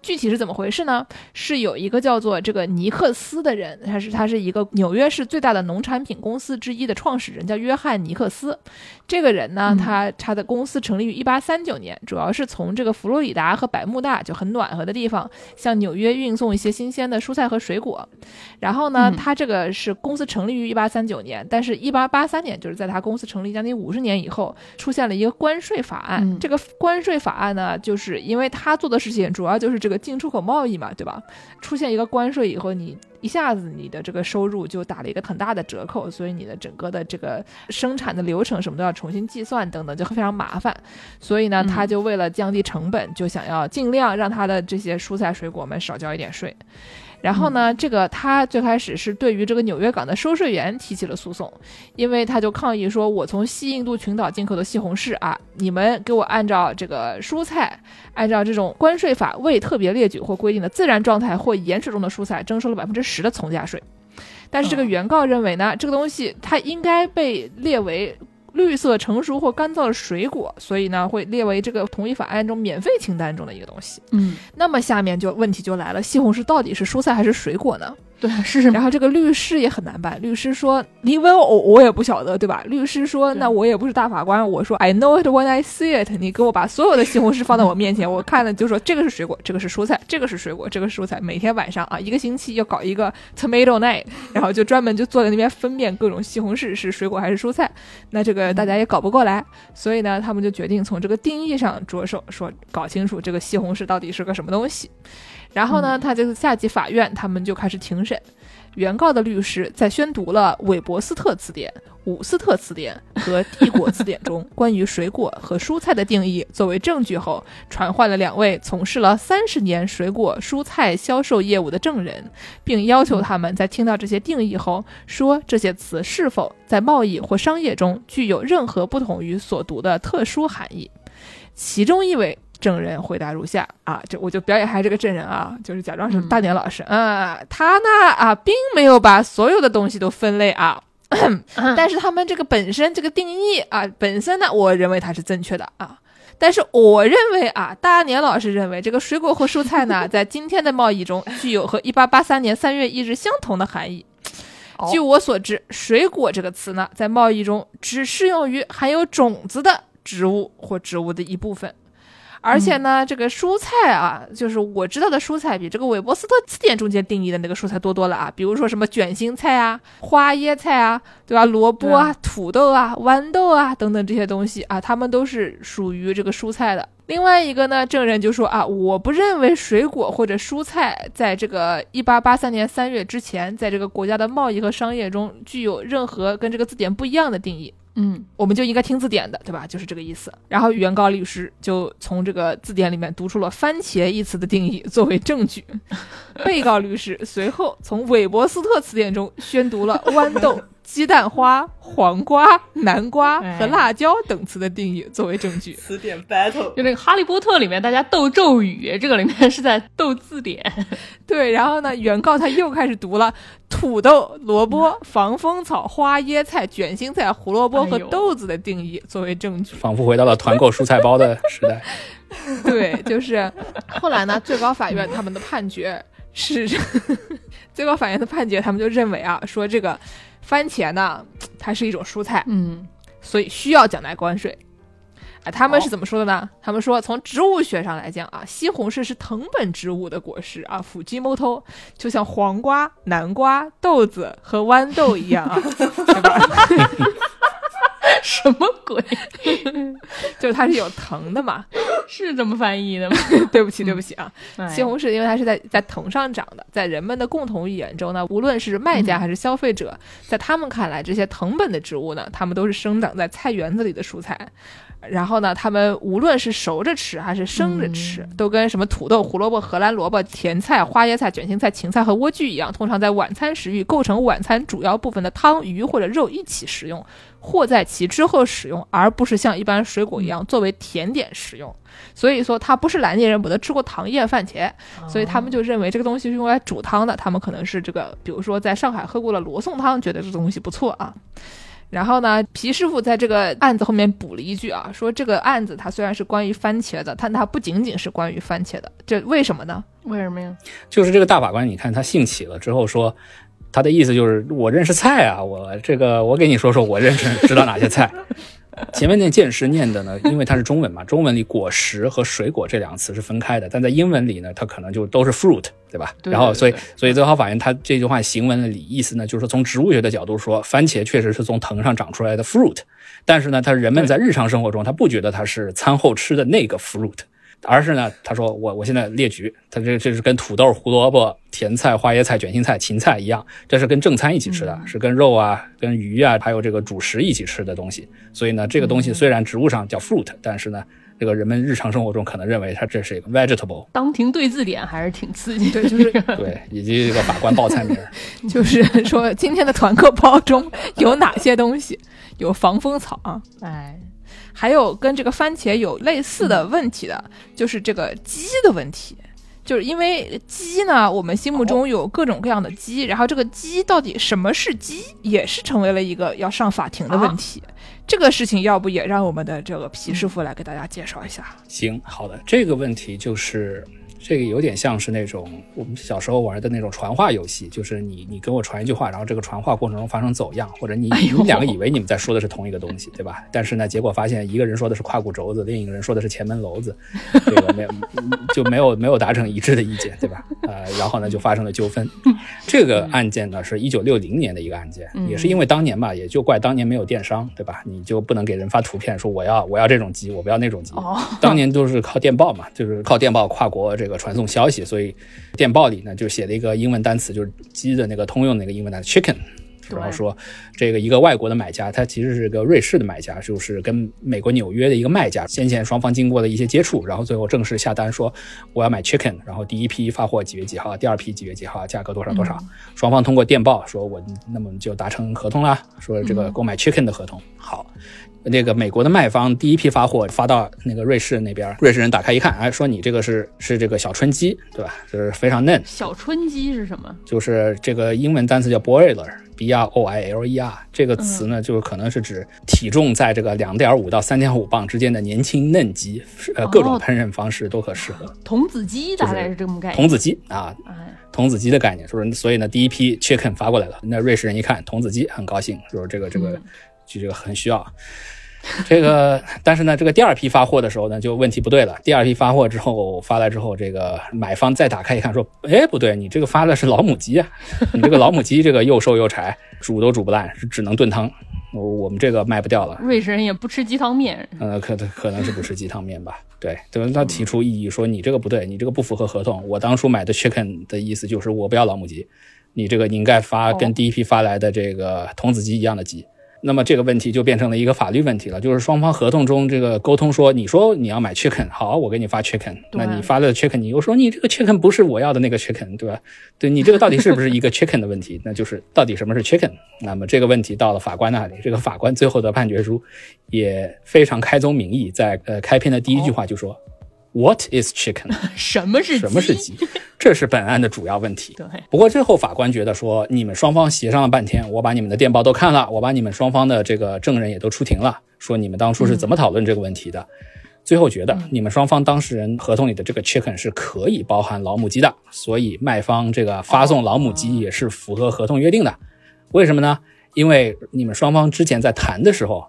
具体是怎么回事呢？是有一个叫做这个尼克斯的人，他是他是一个纽约市最大的农产品公司之一的创始人，叫约翰尼克斯。这个人呢，嗯他他的公司成立于一八三九年，主要是从这个佛罗里达和百慕大就很暖和的地方，向纽约运送一些新鲜的蔬菜和水果。然后呢，嗯他这个是公司成立于一八三九年，但是一八八三年，就是在他公司成立将近五十年以后，出现了一个关税法案。嗯这个关税法案呢，就是因为他做的事情主要就是这个进出口贸易嘛，对吧？出现一个关税以后，你一下子你的这个收入就打了一个很大的折扣，所以你的整个的这个生产的流程什么都要重新计算等等，就非常麻烦。所以呢，嗯他就为了降低成本，就想要尽量让他的这些蔬菜水果们少交一点税。然后呢，这个他最开始是对于这个纽约港的收税员提起了诉讼，因为他就抗议说，我从西印度群岛进口的西红柿啊，你们给我按照这个蔬菜，按照这种关税法未特别列举或规定的自然状态或盐水中的蔬菜征收了百分之十的从价税。但是这个原告认为呢，这个东西它应该被列为绿色成熟或干燥的水果，所以呢会列为这个同一法案中免费清单中的一个东西。嗯，那么下面就问题就来了，西红柿到底是蔬菜还是水果呢？对，是什么？然后这个律师也很难办，律师说你问我我也不晓得，对吧？律师说那我也不是大法官，我说 I know it when I see it，你给我把所有的西红柿放到我面前，我看了就说这个是水果，这个是蔬菜，这个是水果，这个是蔬菜。每天晚上啊，一个星期要搞一个 tomato night，然后就专门就坐在那边分辨各种西红柿是水果还是蔬菜。那这个大家也搞不过来，所以呢，他们就决定从这个定义上着手，说搞清楚这个西红柿到底是个什么东西。然后呢，他就是下级法院他们就开始庭审。原告的律师在宣读了韦伯斯特词典、伍斯特词典和帝国词典中 关于水果和蔬菜的定义作为证据后，传唤了两位从事了三十年水果蔬菜销售业务的证人，并要求他们在听到这些定义后，说这些词是否在贸易或商业中具有任何不同于所读的特殊含义。其中一位证人回答如下啊，这我就表演还是这个证人啊，就是假装是大年老师，啊，他呢啊，并没有把所有的东西都分类啊。但是他们这个本身这个定义啊，本身呢，我认为它是正确的啊。但是我认为啊，大年老师认为这个水果和蔬菜呢，在今天的贸易中具有和1883年3月1日相同的含义。哦据我所知，水果这个词呢，在贸易中只适用于含有种子的植物或植物的一部分。而且呢，这个蔬菜啊，就是我知道的蔬菜，比这个韦伯斯特词典中间定义的那个蔬菜多多了啊。比如说什么卷心菜啊、花椰菜啊，对吧？萝卜啊、土豆啊、豌豆啊等等这些东西啊，它们都是属于这个蔬菜的。另外一个呢，证人就说啊，我不认为水果或者蔬菜在这个一八八三年三月之前，在这个国家的贸易和商业中具有任何跟这个字典不一样的定义。嗯，我们就应该听字典的，对吧？就是这个意思。然后原告律师就从这个字典里面读出了“番茄”一词的定义作为证据，被告律师随后从韦伯斯特词典中宣读了豌豆、鸡蛋花、黄瓜、南瓜哎和辣椒等词的定义作为证据。词典 battle，就那个《哈利波特》里面大家斗咒语，这个里面是在斗字典。对，然后呢，原告他又开始读了土豆、萝卜、防风草、花椰菜、卷心菜、胡萝卜和豆子的定义作为证据。仿佛回到了团购蔬菜包的时代。对，就是 后来呢，最高法院他们的判决是，最高法院的判决，他们就认为啊，说这个番茄呢，它是一种蔬菜，嗯，所以需要缴纳关税。啊，他们是怎么说的呢？他们说，从植物学上来讲啊，西红柿是藤本植物的果实啊，腐基摸头，就像黄瓜、南瓜、豆子和豌豆一样啊，对吧？什么鬼？就是它是有藤的嘛。是这么翻译的吗？对不起，对不起啊，哎西红柿因为它是在在藤上长的，在人们的共同语言中呢，无论是卖家还是消费者，在他们看来，这些藤本的植物呢，它们都是生长在菜园子里的蔬菜。然后呢，它们无论是熟着吃还是生着吃，都跟什么土豆、胡萝卜、荷兰萝卜、甜菜、花椰菜、卷心菜、芹菜和莴苣一样，通常在晚餐时与构成晚餐主要部分的汤、鱼或者肉一起食用，或在其之后使用，而不是像一般水果一样作为甜点食用。所以说，它不是南京人没得吃过糖叶番茄，所以他们就认为这个东西是用来煮汤的。他们可能是这个，比如说在上海喝过了罗宋汤，觉得这东西不错啊。然后呢，皮师傅在这个案子后面补了一句啊，说这个案子它虽然是关于番茄的，但它不仅仅是关于番茄的。这为什么呢？为什么呀？就是这个大法官，你看他兴起了之后说，他的意思就是我认识菜啊，我这个我给你说说我认识知道哪些菜。前面那见识念的呢，因为它是中文嘛，中文里果实和水果这两个词是分开的，但在英文里呢，它可能就都是 fruit，对吧？对然后所以所以最高法院他这句话行文的里意思呢，就是说从植物学的角度说，番茄确实是从藤上长出来的 fruit，但是呢，他人们在日常生活中他不觉得它是餐后吃的那个 fruit。而是呢，他说我我现在列举，他这这是跟土豆、胡萝卜、甜菜、花椰菜、卷心菜、芹菜一样，这是跟正餐一起吃的，是跟肉啊、跟鱼啊，还有这个主食一起吃的东西。所以呢，这个东西虽然植物上叫 fruit，但是呢，这个人们日常生活中可能认为它这是一个 vegetable，当庭对字典还是挺刺激的。对，就是对，以及这个法官报菜名。就是说今天的团课包中有哪些东西？有防风草啊，哎，还有跟这个番茄有类似的问题的，就是这个鸡的问题。就是因为鸡呢，我们心目中有各种各样的鸡，然后这个鸡到底什么是鸡，也是成为了一个要上法庭的问题。这个事情要不也让我们的这个皮师傅来给大家介绍一下？行，好的，这个问题就是这个有点像是那种我们小时候玩的那种传话游戏，就是你你跟我传一句话，然后这个传话过程中发生走样，或者你 你们两个以为你们在说的是同一个东西，对吧？但是呢，结果发现一个人说的是胯骨轴子，另一个人说的是前门楼子，这个没有 就没有没有达成一致的意见，对吧？呃，然后呢就发生了纠纷。这个案件呢是一九六零年的一个案件，也是因为当年吧，也就怪当年没有电商，对吧？你就不能给人发图片说我要我要这种鸡，我不要那种鸡。哦，当年都是靠电报嘛，就是靠电报跨国这个传送消息，所以电报里呢就写了一个英文单词，就是鸡的那个通用那个英文单词 chicken。然后说，这个一个外国的买家，他其实是个瑞士的买家，就是跟美国纽约的一个卖家，先前双方经过的一些接触，然后最后正式下单说我要买 chicken，然后第一批发货几月几号，第二批几月几号，价格多少多少，双方通过电报说我那么就达成合同啦，说这个购买 chicken 的合同，好。那个美国的卖方第一批发货发到那个瑞士那边，瑞士人打开一看，哎，说你这个是是这个小春鸡，对吧？就是非常嫩，小春鸡是什么？就是这个英文单词叫 broiler，b r o i l e r 这个词呢，就是可能是指体重在这个两点五到三点五磅之间的年轻嫩鸡，呃，各种哦烹饪方式都可适合。童子鸡大概是这么概念。童子鸡啊，哎，童子鸡的概念，就是所以呢，第一批 chicken 发过来了，那瑞士人一看童子鸡很高兴，就是这个这个就这个很需要。这个，但是呢，这个第二批发货的时候呢，就问题不对了。第二批发货之后发来之后，这个买方再打开一看，说，哎，不对，你这个发的是老母鸡啊，你这个老母鸡这个又瘦又柴，煮都煮不烂，是只能炖汤。我我们这个卖不掉了。瑞士人也不吃鸡汤面，呃，可可能是不吃鸡汤面吧？对，对，他提出异议说你这个不对，你这个不符合合同。我当初买的 chicken 的意思就是我不要老母鸡，你这个你应该发跟第一批发来的这个童子鸡一样的鸡。那么这个问题就变成了一个法律问题了，就是双方合同中这个沟通说，你说你要买 chicken，好，我给你发 chicken，那你发了 chicken，你又说你这个 chicken 不是我要的那个 chicken，对吧？对你这个到底是不是一个 chicken 的问题？那就是到底什么是 chicken？那么这个问题到了法官那里，这个法官最后的判决书也非常开宗明义，在呃开篇的第一句话就说、What is chicken？什么是什么是鸡？这是本案的主要问题。对，不过最后法官觉得说，你们双方协商了半天，我把你们的电报都看了，我把你们双方的这个证人也都出庭了，说你们当初是怎么讨论这个问题的。最后觉得你们双方当事人合同里的这个 chicken 是可以包含老母鸡的，所以卖方这个发送老母鸡也是符合合同约定的。为什么呢？因为你们双方之前在谈的时候，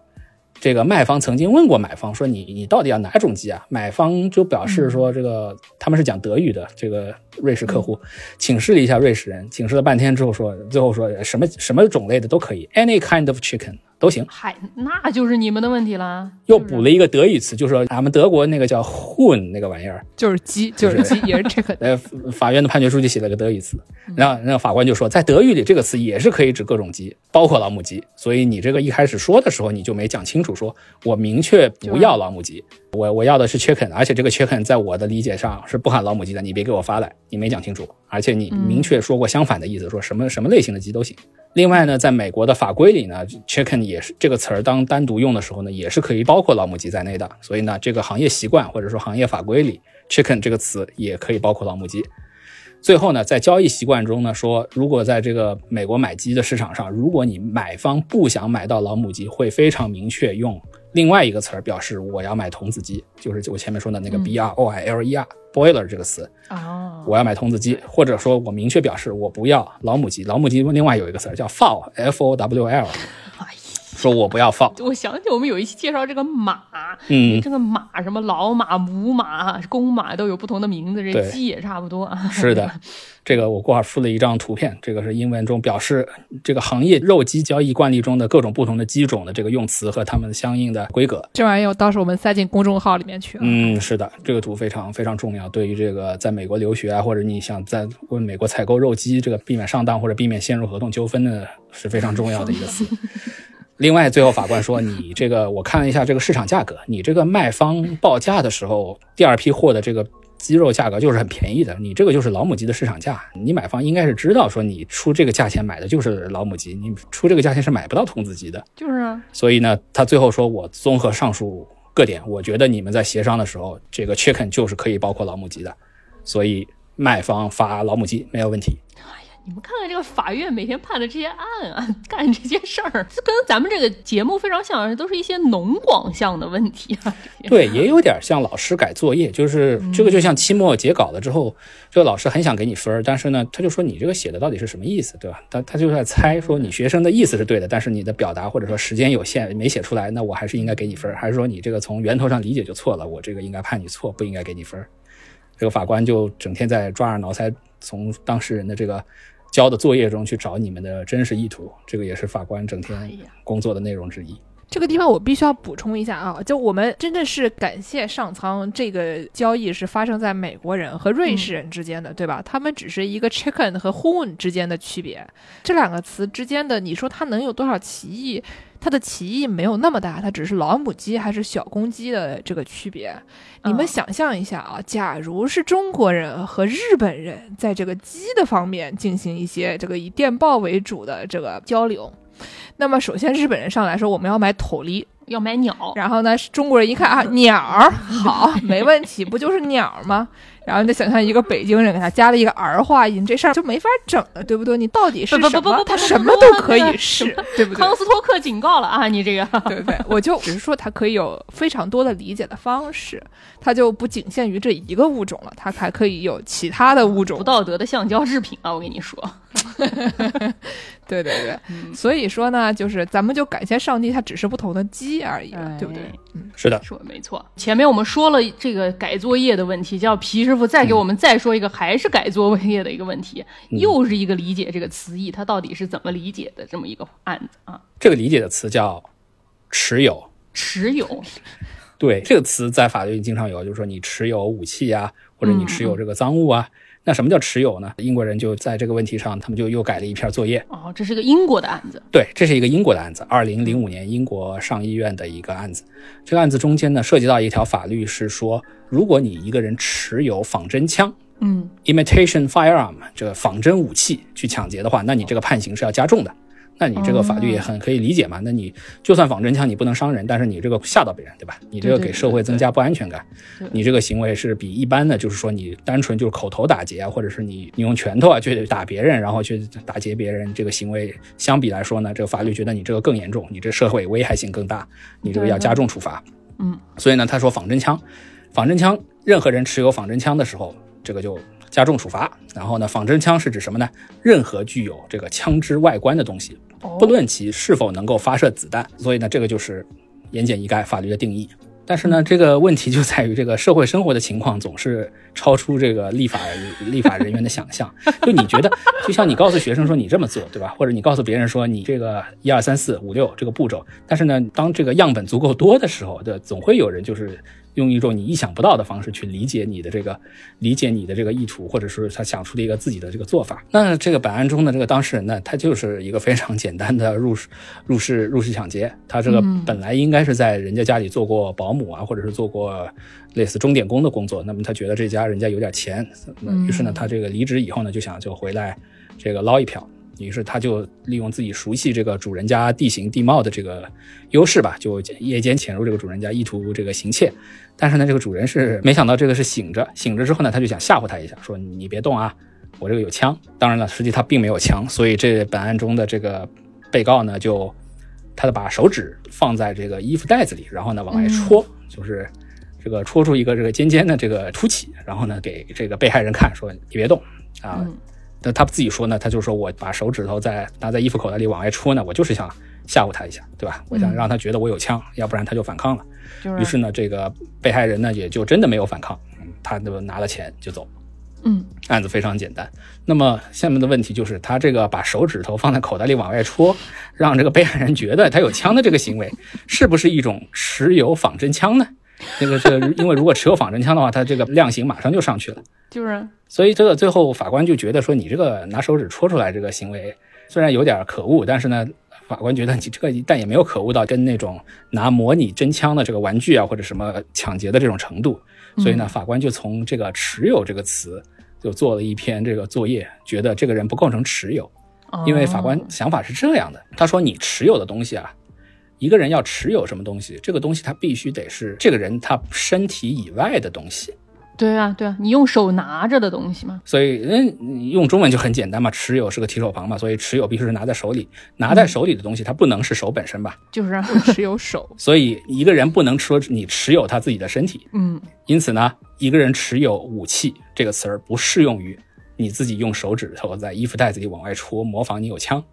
这个卖方曾经问过买方说你你到底要哪种鸡啊？买方就表示说这个他们是讲德语的这个瑞士客户，请示了一下瑞士人，请示了半天之后说，最后说什么什么种类的都可以，any kind of chicken 都行。嗨，那就是你们的问题啦。又补了一个德语词，就说俺们德国那个叫 Huhn 那个玩意儿，就是鸡，就是鸡，也是 chicken。呃，法院的判决书就写了个德语词，然后那法官就说，在德语里这个词也是可以指各种鸡，包括老母鸡。所以你这个一开始说的时候，你就没讲清楚，说我明确不要老母鸡，我我要的是 chicken，而且这个 chicken 在我的理解上是不含老母鸡的，你别给我发来，你没讲清楚，而且你明确说过相反的意思，说什么什么类型的鸡都行。另外呢，在美国的法规里呢，chicken 也是这个词儿当单独用的时候呢，也是可以包括老母鸡在内的。所以呢，这个行业习惯或者说行业法规里，chicken 这个词也可以包括老母鸡。最后呢，在交易习惯中呢，说如果在这个美国买鸡的市场上，如果你买方不想买到老母鸡，会非常明确用另外一个词儿表示我要买童子鸡，就是我前面说的那个 b r o i l e r boiler 这个词，哦，我要买童子鸡，或者说我明确表示我不要老母鸡，老母鸡另外有一个词儿叫 fowl f o w l，说我不要 fowl，我想起我们有一期介绍这个马，嗯，这个马什么老马、母马、公马都有不同的名字，这鸡也差不多啊。是的，这个我过会儿附了一张图片，这个是英文中表示这个行业肉鸡交易惯例中的各种不同的鸡种的这个用词和它们相应的规格。这玩意儿到时候我们塞进公众号里面去啊。嗯，是的，这个图非常非常重要，对于这个在美国留学啊，或者你想在问美国采购肉鸡，这个避免上当或者避免陷入合同纠纷呢，是非常重要的一个词。另外，最后法官说，你这个我看了一下这个市场价格，你这个卖方报价的时候，第二批货的这个鸡肉价格就是很便宜的，你这个就是老母鸡的市场价，你买方应该是知道说你出这个价钱买的就是老母鸡，你出这个价钱是买不到童子鸡的。就是啊，所以呢，他最后说我综合上述各点，我觉得你们在协商的时候，这个 chicken 就是可以包括老母鸡的，所以卖方发老母鸡没有问题。你们看看这个法院每天判的这些案啊，干这些事儿，这 跟咱们这个节目非常像，都是一些农广项的问题啊。对，也有点像老师改作业，就是这个就像期末结稿了之后，这个老师很想给你分儿，但是呢，他就说你这个写的到底是什么意思，对吧？他他就在猜说你学生的意思是对的，但是你的表达或者说时间有限没写出来，那我还是应该给你分儿，还是说你这个从源头上理解就错了，我这个应该判你错，不应该给你分儿。这个法官就整天在抓耳挠腮，从当事人的这个交的作业中去找你们的真实意图，这个也是法官整天工作的内容之一。这个地方我必须要补充一下啊，就我们真的是感谢上苍，这个交易是发生在美国人和瑞士人之间的，对吧？他们只是一个 chicken 和 h o o n 之间的区别，这两个词之间的，你说它能有多少歧义？它的歧义没有那么大，它只是老母鸡还是小公鸡的这个区别。你们嗯想象一下啊，假如是中国人和日本人在这个鸡的方面进行一些这个以电报为主的这个交流，那么首先日本人上来说我们要买头梨，要买鸟，然后呢，中国人一看啊，鸟儿好，没问题，不就是鸟儿吗？然后你再想象一个北京人给他加了一个儿化音，这事儿就没法整了，对不对？你到底是不不什么？不不他什么都可以不是，对不对康？斯托克警告了啊，你这个 对不对？我就只是说它可以有非常多的理解的方式，它就不仅限于这一个物种了，它还可以有其他的物种不。道德的橡胶制品啊，我跟你说，对对对，嗯所以说呢，就是咱们就感谢上帝，它只是不同的鸡而已，哎对不对？嗯是的，说的没错。前面我们说了这个改作业的问题，叫皮师傅再给我们再说一个，还是改作业的一个问题，又是一个理解这个词义，它到底是怎么理解的这么一个案子啊？这个理解的词叫持有。持有，对这个词在法律里经常有，就是说你持有武器啊，或者你持有这个赃物啊，那什么叫持有呢？英国人就在这个问题上，他们就又改了一篇作业。哦，这是个英国的案子。对，这是一个英国的案子，二零零五年英国上议院的一个案子。这个案子中间呢，涉及到一条法律是说，如果你一个人持有仿真枪，嗯，imitation firearm 这个仿真武器去抢劫的话，那你这个判刑是要加重的。那你这个法律也很可以理解嘛？那你就算仿真枪，你不能伤人，但是你这个吓到别人，对吧？你这个给社会增加不安全感，你这个行为是比一般的，就是说你单纯就是口头打劫啊，或者是你你用拳头啊去打别人，然后去打劫别人，这个行为相比来说呢，这个法律觉得你这个更严重，你这社会危害性更大，你这个要加重处罚。嗯，所以呢，他说仿真枪，仿真枪，任何人持有仿真枪的时候，这个就。加重处罚，然后呢？仿真枪是指什么呢？任何具有这个枪支外观的东西，不论其是否能够发射子弹。所以呢，这个就是言简意赅法律的定义。但是呢，这个问题就在于这个社会生活的情况总是超出这个立法 立法人员的想象。就你觉得，就像你告诉学生说你这么做，对吧？或者你告诉别人说你这个一二三四五六这个步骤，但是呢，当这个样本足够多的时候，对，总会有人就是。用一种你意想不到的方式去理解你的这个，理解你的这个意图，或者是他想出的一个自己的这个做法。那这个本案中的这个当事人呢，他就是一个非常简单的入室 入室入室抢劫。他这个本来应该是在人家家里做过保姆啊，或者是做过类似钟点工的工作。那么他觉得这家人家有点钱，于是呢，他这个离职以后呢，就想就回来这个捞一票。于是他就利用自己熟悉这个主人家地形地貌的这个优势吧，就夜间潜入这个主人家，意图这个行窃。但是呢，这个主人是没想到这个是醒着，醒着之后呢，他就想吓唬他一下，说你别动啊，我这个有枪。当然了，实际他并没有枪，所以这本案中的这个被告呢，就他的把手指放在这个衣服袋子里，然后呢往外戳，就是这个戳出一个这个尖尖的这个凸起，然后呢给这个被害人看，说你别动啊。那他自己说呢，他就说我把手指头在拿在衣服口袋里往外戳呢，我就是想吓唬他一下，对吧？我想让他觉得我有枪，要不然他就反抗了。于是呢，这个被害人呢也就真的没有反抗，他就拿了钱就走。嗯，案子非常简单。那么下面的问题就是，他这个把手指头放在口袋里往外戳，让这个被害人觉得他有枪的这个行为，是不是一种持有仿真枪呢？这个是因为如果持有仿真枪的话，他这个量刑马上就上去了。就是，所以这个最后法官就觉得说，你这个拿手指戳出来这个行为虽然有点可恶，但是呢，法官觉得你这个但也没有可恶到跟那种拿模拟真枪的这个玩具啊或者什么抢劫的这种程度。所以呢，法官就从这个持有这个词就做了一篇这个作业，觉得这个人不构成持有，因为法官想法是这样的，他说你持有的东西啊。一个人要持有什么东西，这个东西他必须得是这个人他身体以外的东西。对啊，对啊，你用手拿着的东西嘛。所以，嗯，用中文就很简单嘛，持有是个提手旁嘛，所以持有必须是拿在手里，拿在手里的东西它不能是手本身吧？就是 持有手。所以一个人不能说你持有他自己的身体。嗯。因此呢，一个人持有武器这个词儿不适用于你自己用手指头在衣服袋子里往外戳，模仿你有枪，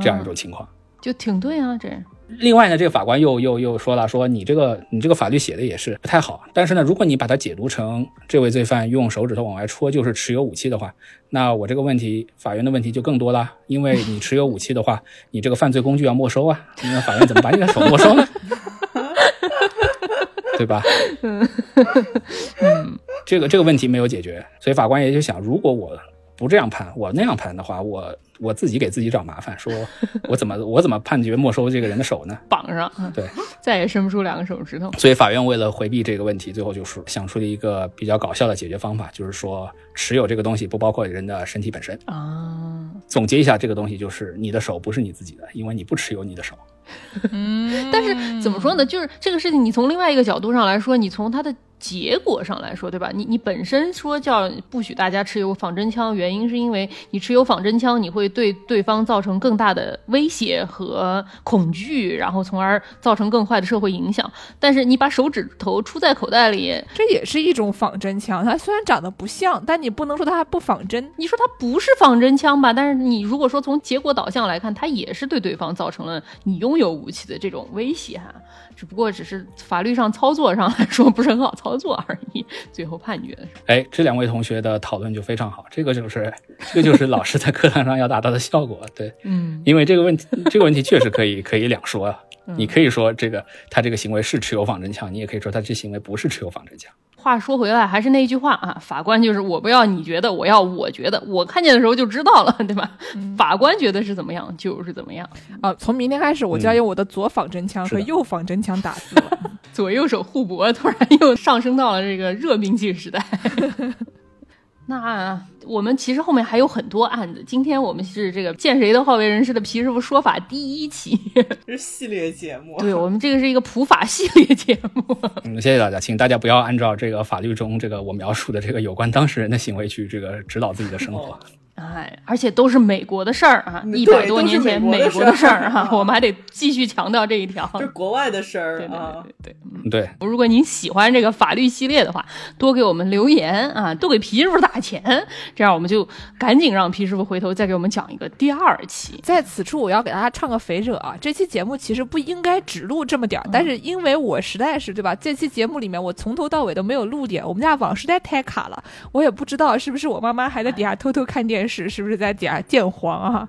这样一种情况。就挺对啊，这。另外呢，这个法官又又又说了，说你这个你这个法律写的也是不太好。但是呢，如果你把它解读成这位罪犯用手指头往外戳就是持有武器的话，那我这个问题，法院的问题就更多了。因为你持有武器的话，你这个犯罪工具要没收啊，那法院怎么把你的手没收呢？对吧？嗯，这个这个问题没有解决，所以法官也就想，如果我。不这样判，我那样判的话，我我自己给自己找麻烦，说我怎么 我怎么判决没收这个人的手呢？绑上，对，再也伸不出两个手指头。所以法院为了回避这个问题，最后就是想出了一个比较搞笑的解决方法，就是说持有这个东西不包括人的身体本身啊。总结一下，这个东西就是你的手不是你自己的，因为你不持有你的手。嗯，但是怎么说呢？就是这个事情，你从另外一个角度上来说，你从他的。结果上来说，对吧？你你本身说叫不许大家持有仿真枪，原因是因为你持有仿真枪，你会对对方造成更大的威胁和恐惧，然后从而造成更坏的社会影响。但是你把手指头出在口袋里，这也是一种仿真枪。它虽然长得不像，但你不能说它还不仿真。你说它不是仿真枪吧？但是你如果说从结果导向来看，它也是对对方造成了你拥有武器的这种威胁哈。只不过只是法律上操作上 来说不是很好操作而已。最后判决哎，这两位同学的讨论就非常好。这个就是，这就是老师在课堂上要达到的效果。对，嗯，因为这个问题，这个问题确实可以可以两说啊。你可以说这个他这个行为是持有仿真枪，你也可以说他这行为不是持有仿真枪。话说回来，还是那句话啊，法官就是我不要你觉得，我要我觉得，我看见的时候就知道了，对吧？法官觉得是怎么样就是怎么样，啊，从明天开始，我就要用我的左仿真枪和右仿真枪打字了。左右手互搏，突然又上升到了这个热兵器时代。那我们其实后面还有很多案子，今天我们是这个见谁都好为人师的皮师傅说法第一期，这 是系列节目。对我们这个是一个普法系列节目。嗯，谢谢大家，请大家不要按照这个法律中这个我描述的这个有关当事人的行为去这个指导自己的生活。哎，而且都是美国的事儿啊，嗯一百多年前美美国的事儿哈，我们还得继续强调这一条。这是国外的事儿对对啊。对对对。对，如果您喜欢这个法律系列的话，多给我们留言啊，多给皮师傅打钱，这样我们就赶紧让皮师傅回头再给我们讲一个第二期。在此处，我要给大家唱个肥者啊！这期节目其实不应该只录这么点儿，但是因为我实在是对吧？这期节目里面我从头到尾都没有录点，我们家网实在太卡了，我也不知道是不是我妈妈还在底下偷偷看电视，是不是在底下见黄啊？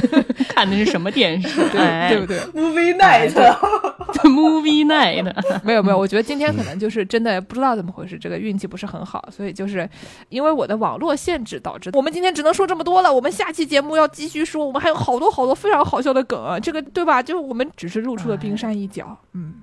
看的是什么电视？哎、对不对？Movie Night，？Movie Night。没有没有，我觉得今天可能就是真的不知道怎么回事，这个运气不是很好，所以就是因为我的网络限制导致我们今天只能说这么多了。我们下期节目要继续说，我们还有好多好多非常好笑的梗啊，这个对吧？就是我们只是露出了冰山一角，嗯。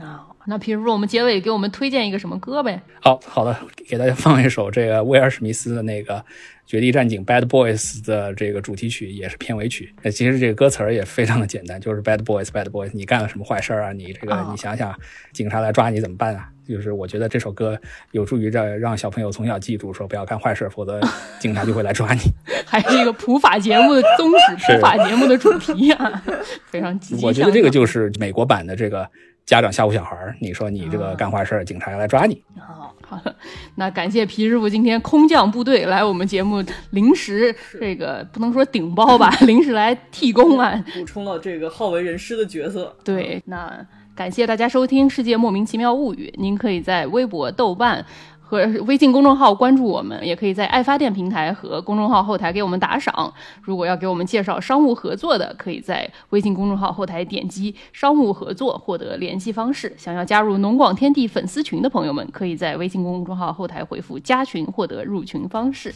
啊，那皮师傅，我们结尾给我们推荐一个什么歌呗？好好的，给大家放一首这个威尔史密斯的那个《绝地战警》Bad Boys 的这个主题曲，也是片尾曲。那其实这个歌词儿也非常的简单，就是 Bad Boys Bad Boys，你干了什么坏事儿啊？你这个哦你想想，警察来抓你怎么办啊？就是我觉得这首歌有助于让让小朋友从小记住，说不要干坏事，否则警察就会来抓你。还是一个普法节目的宗旨，普法节目的主题啊，非常积极。我觉得这个就是美国版的这个家长吓唬小孩儿，你说你这个干坏事儿，警察要来抓你。好，好的，那感谢皮师傅今天空降部队来我们节目临时这个不能说顶包吧，临时来替工啊。补充了这个好为人师的角色。对，那感谢大家收听《世界莫名其妙物语》，您可以在微博、豆瓣。和微信公众号关注我们，也可以在爱发电平台和公众号后台给我们打赏。如果要给我们介绍商务合作的，可以在微信公众号后台点击“商务合作”获得联系方式。想要加入农广天地粉丝群的朋友们，可以在微信公众号后台回复“加群”获得入群方式。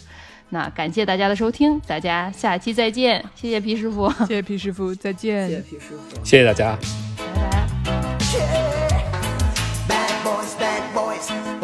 那感谢大家的收听，大家下期再见，谢谢皮师傅，谢谢皮师傅，再见。谢谢皮师傅。谢谢大家。拜拜。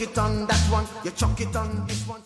it on that one, you chuck it on this one.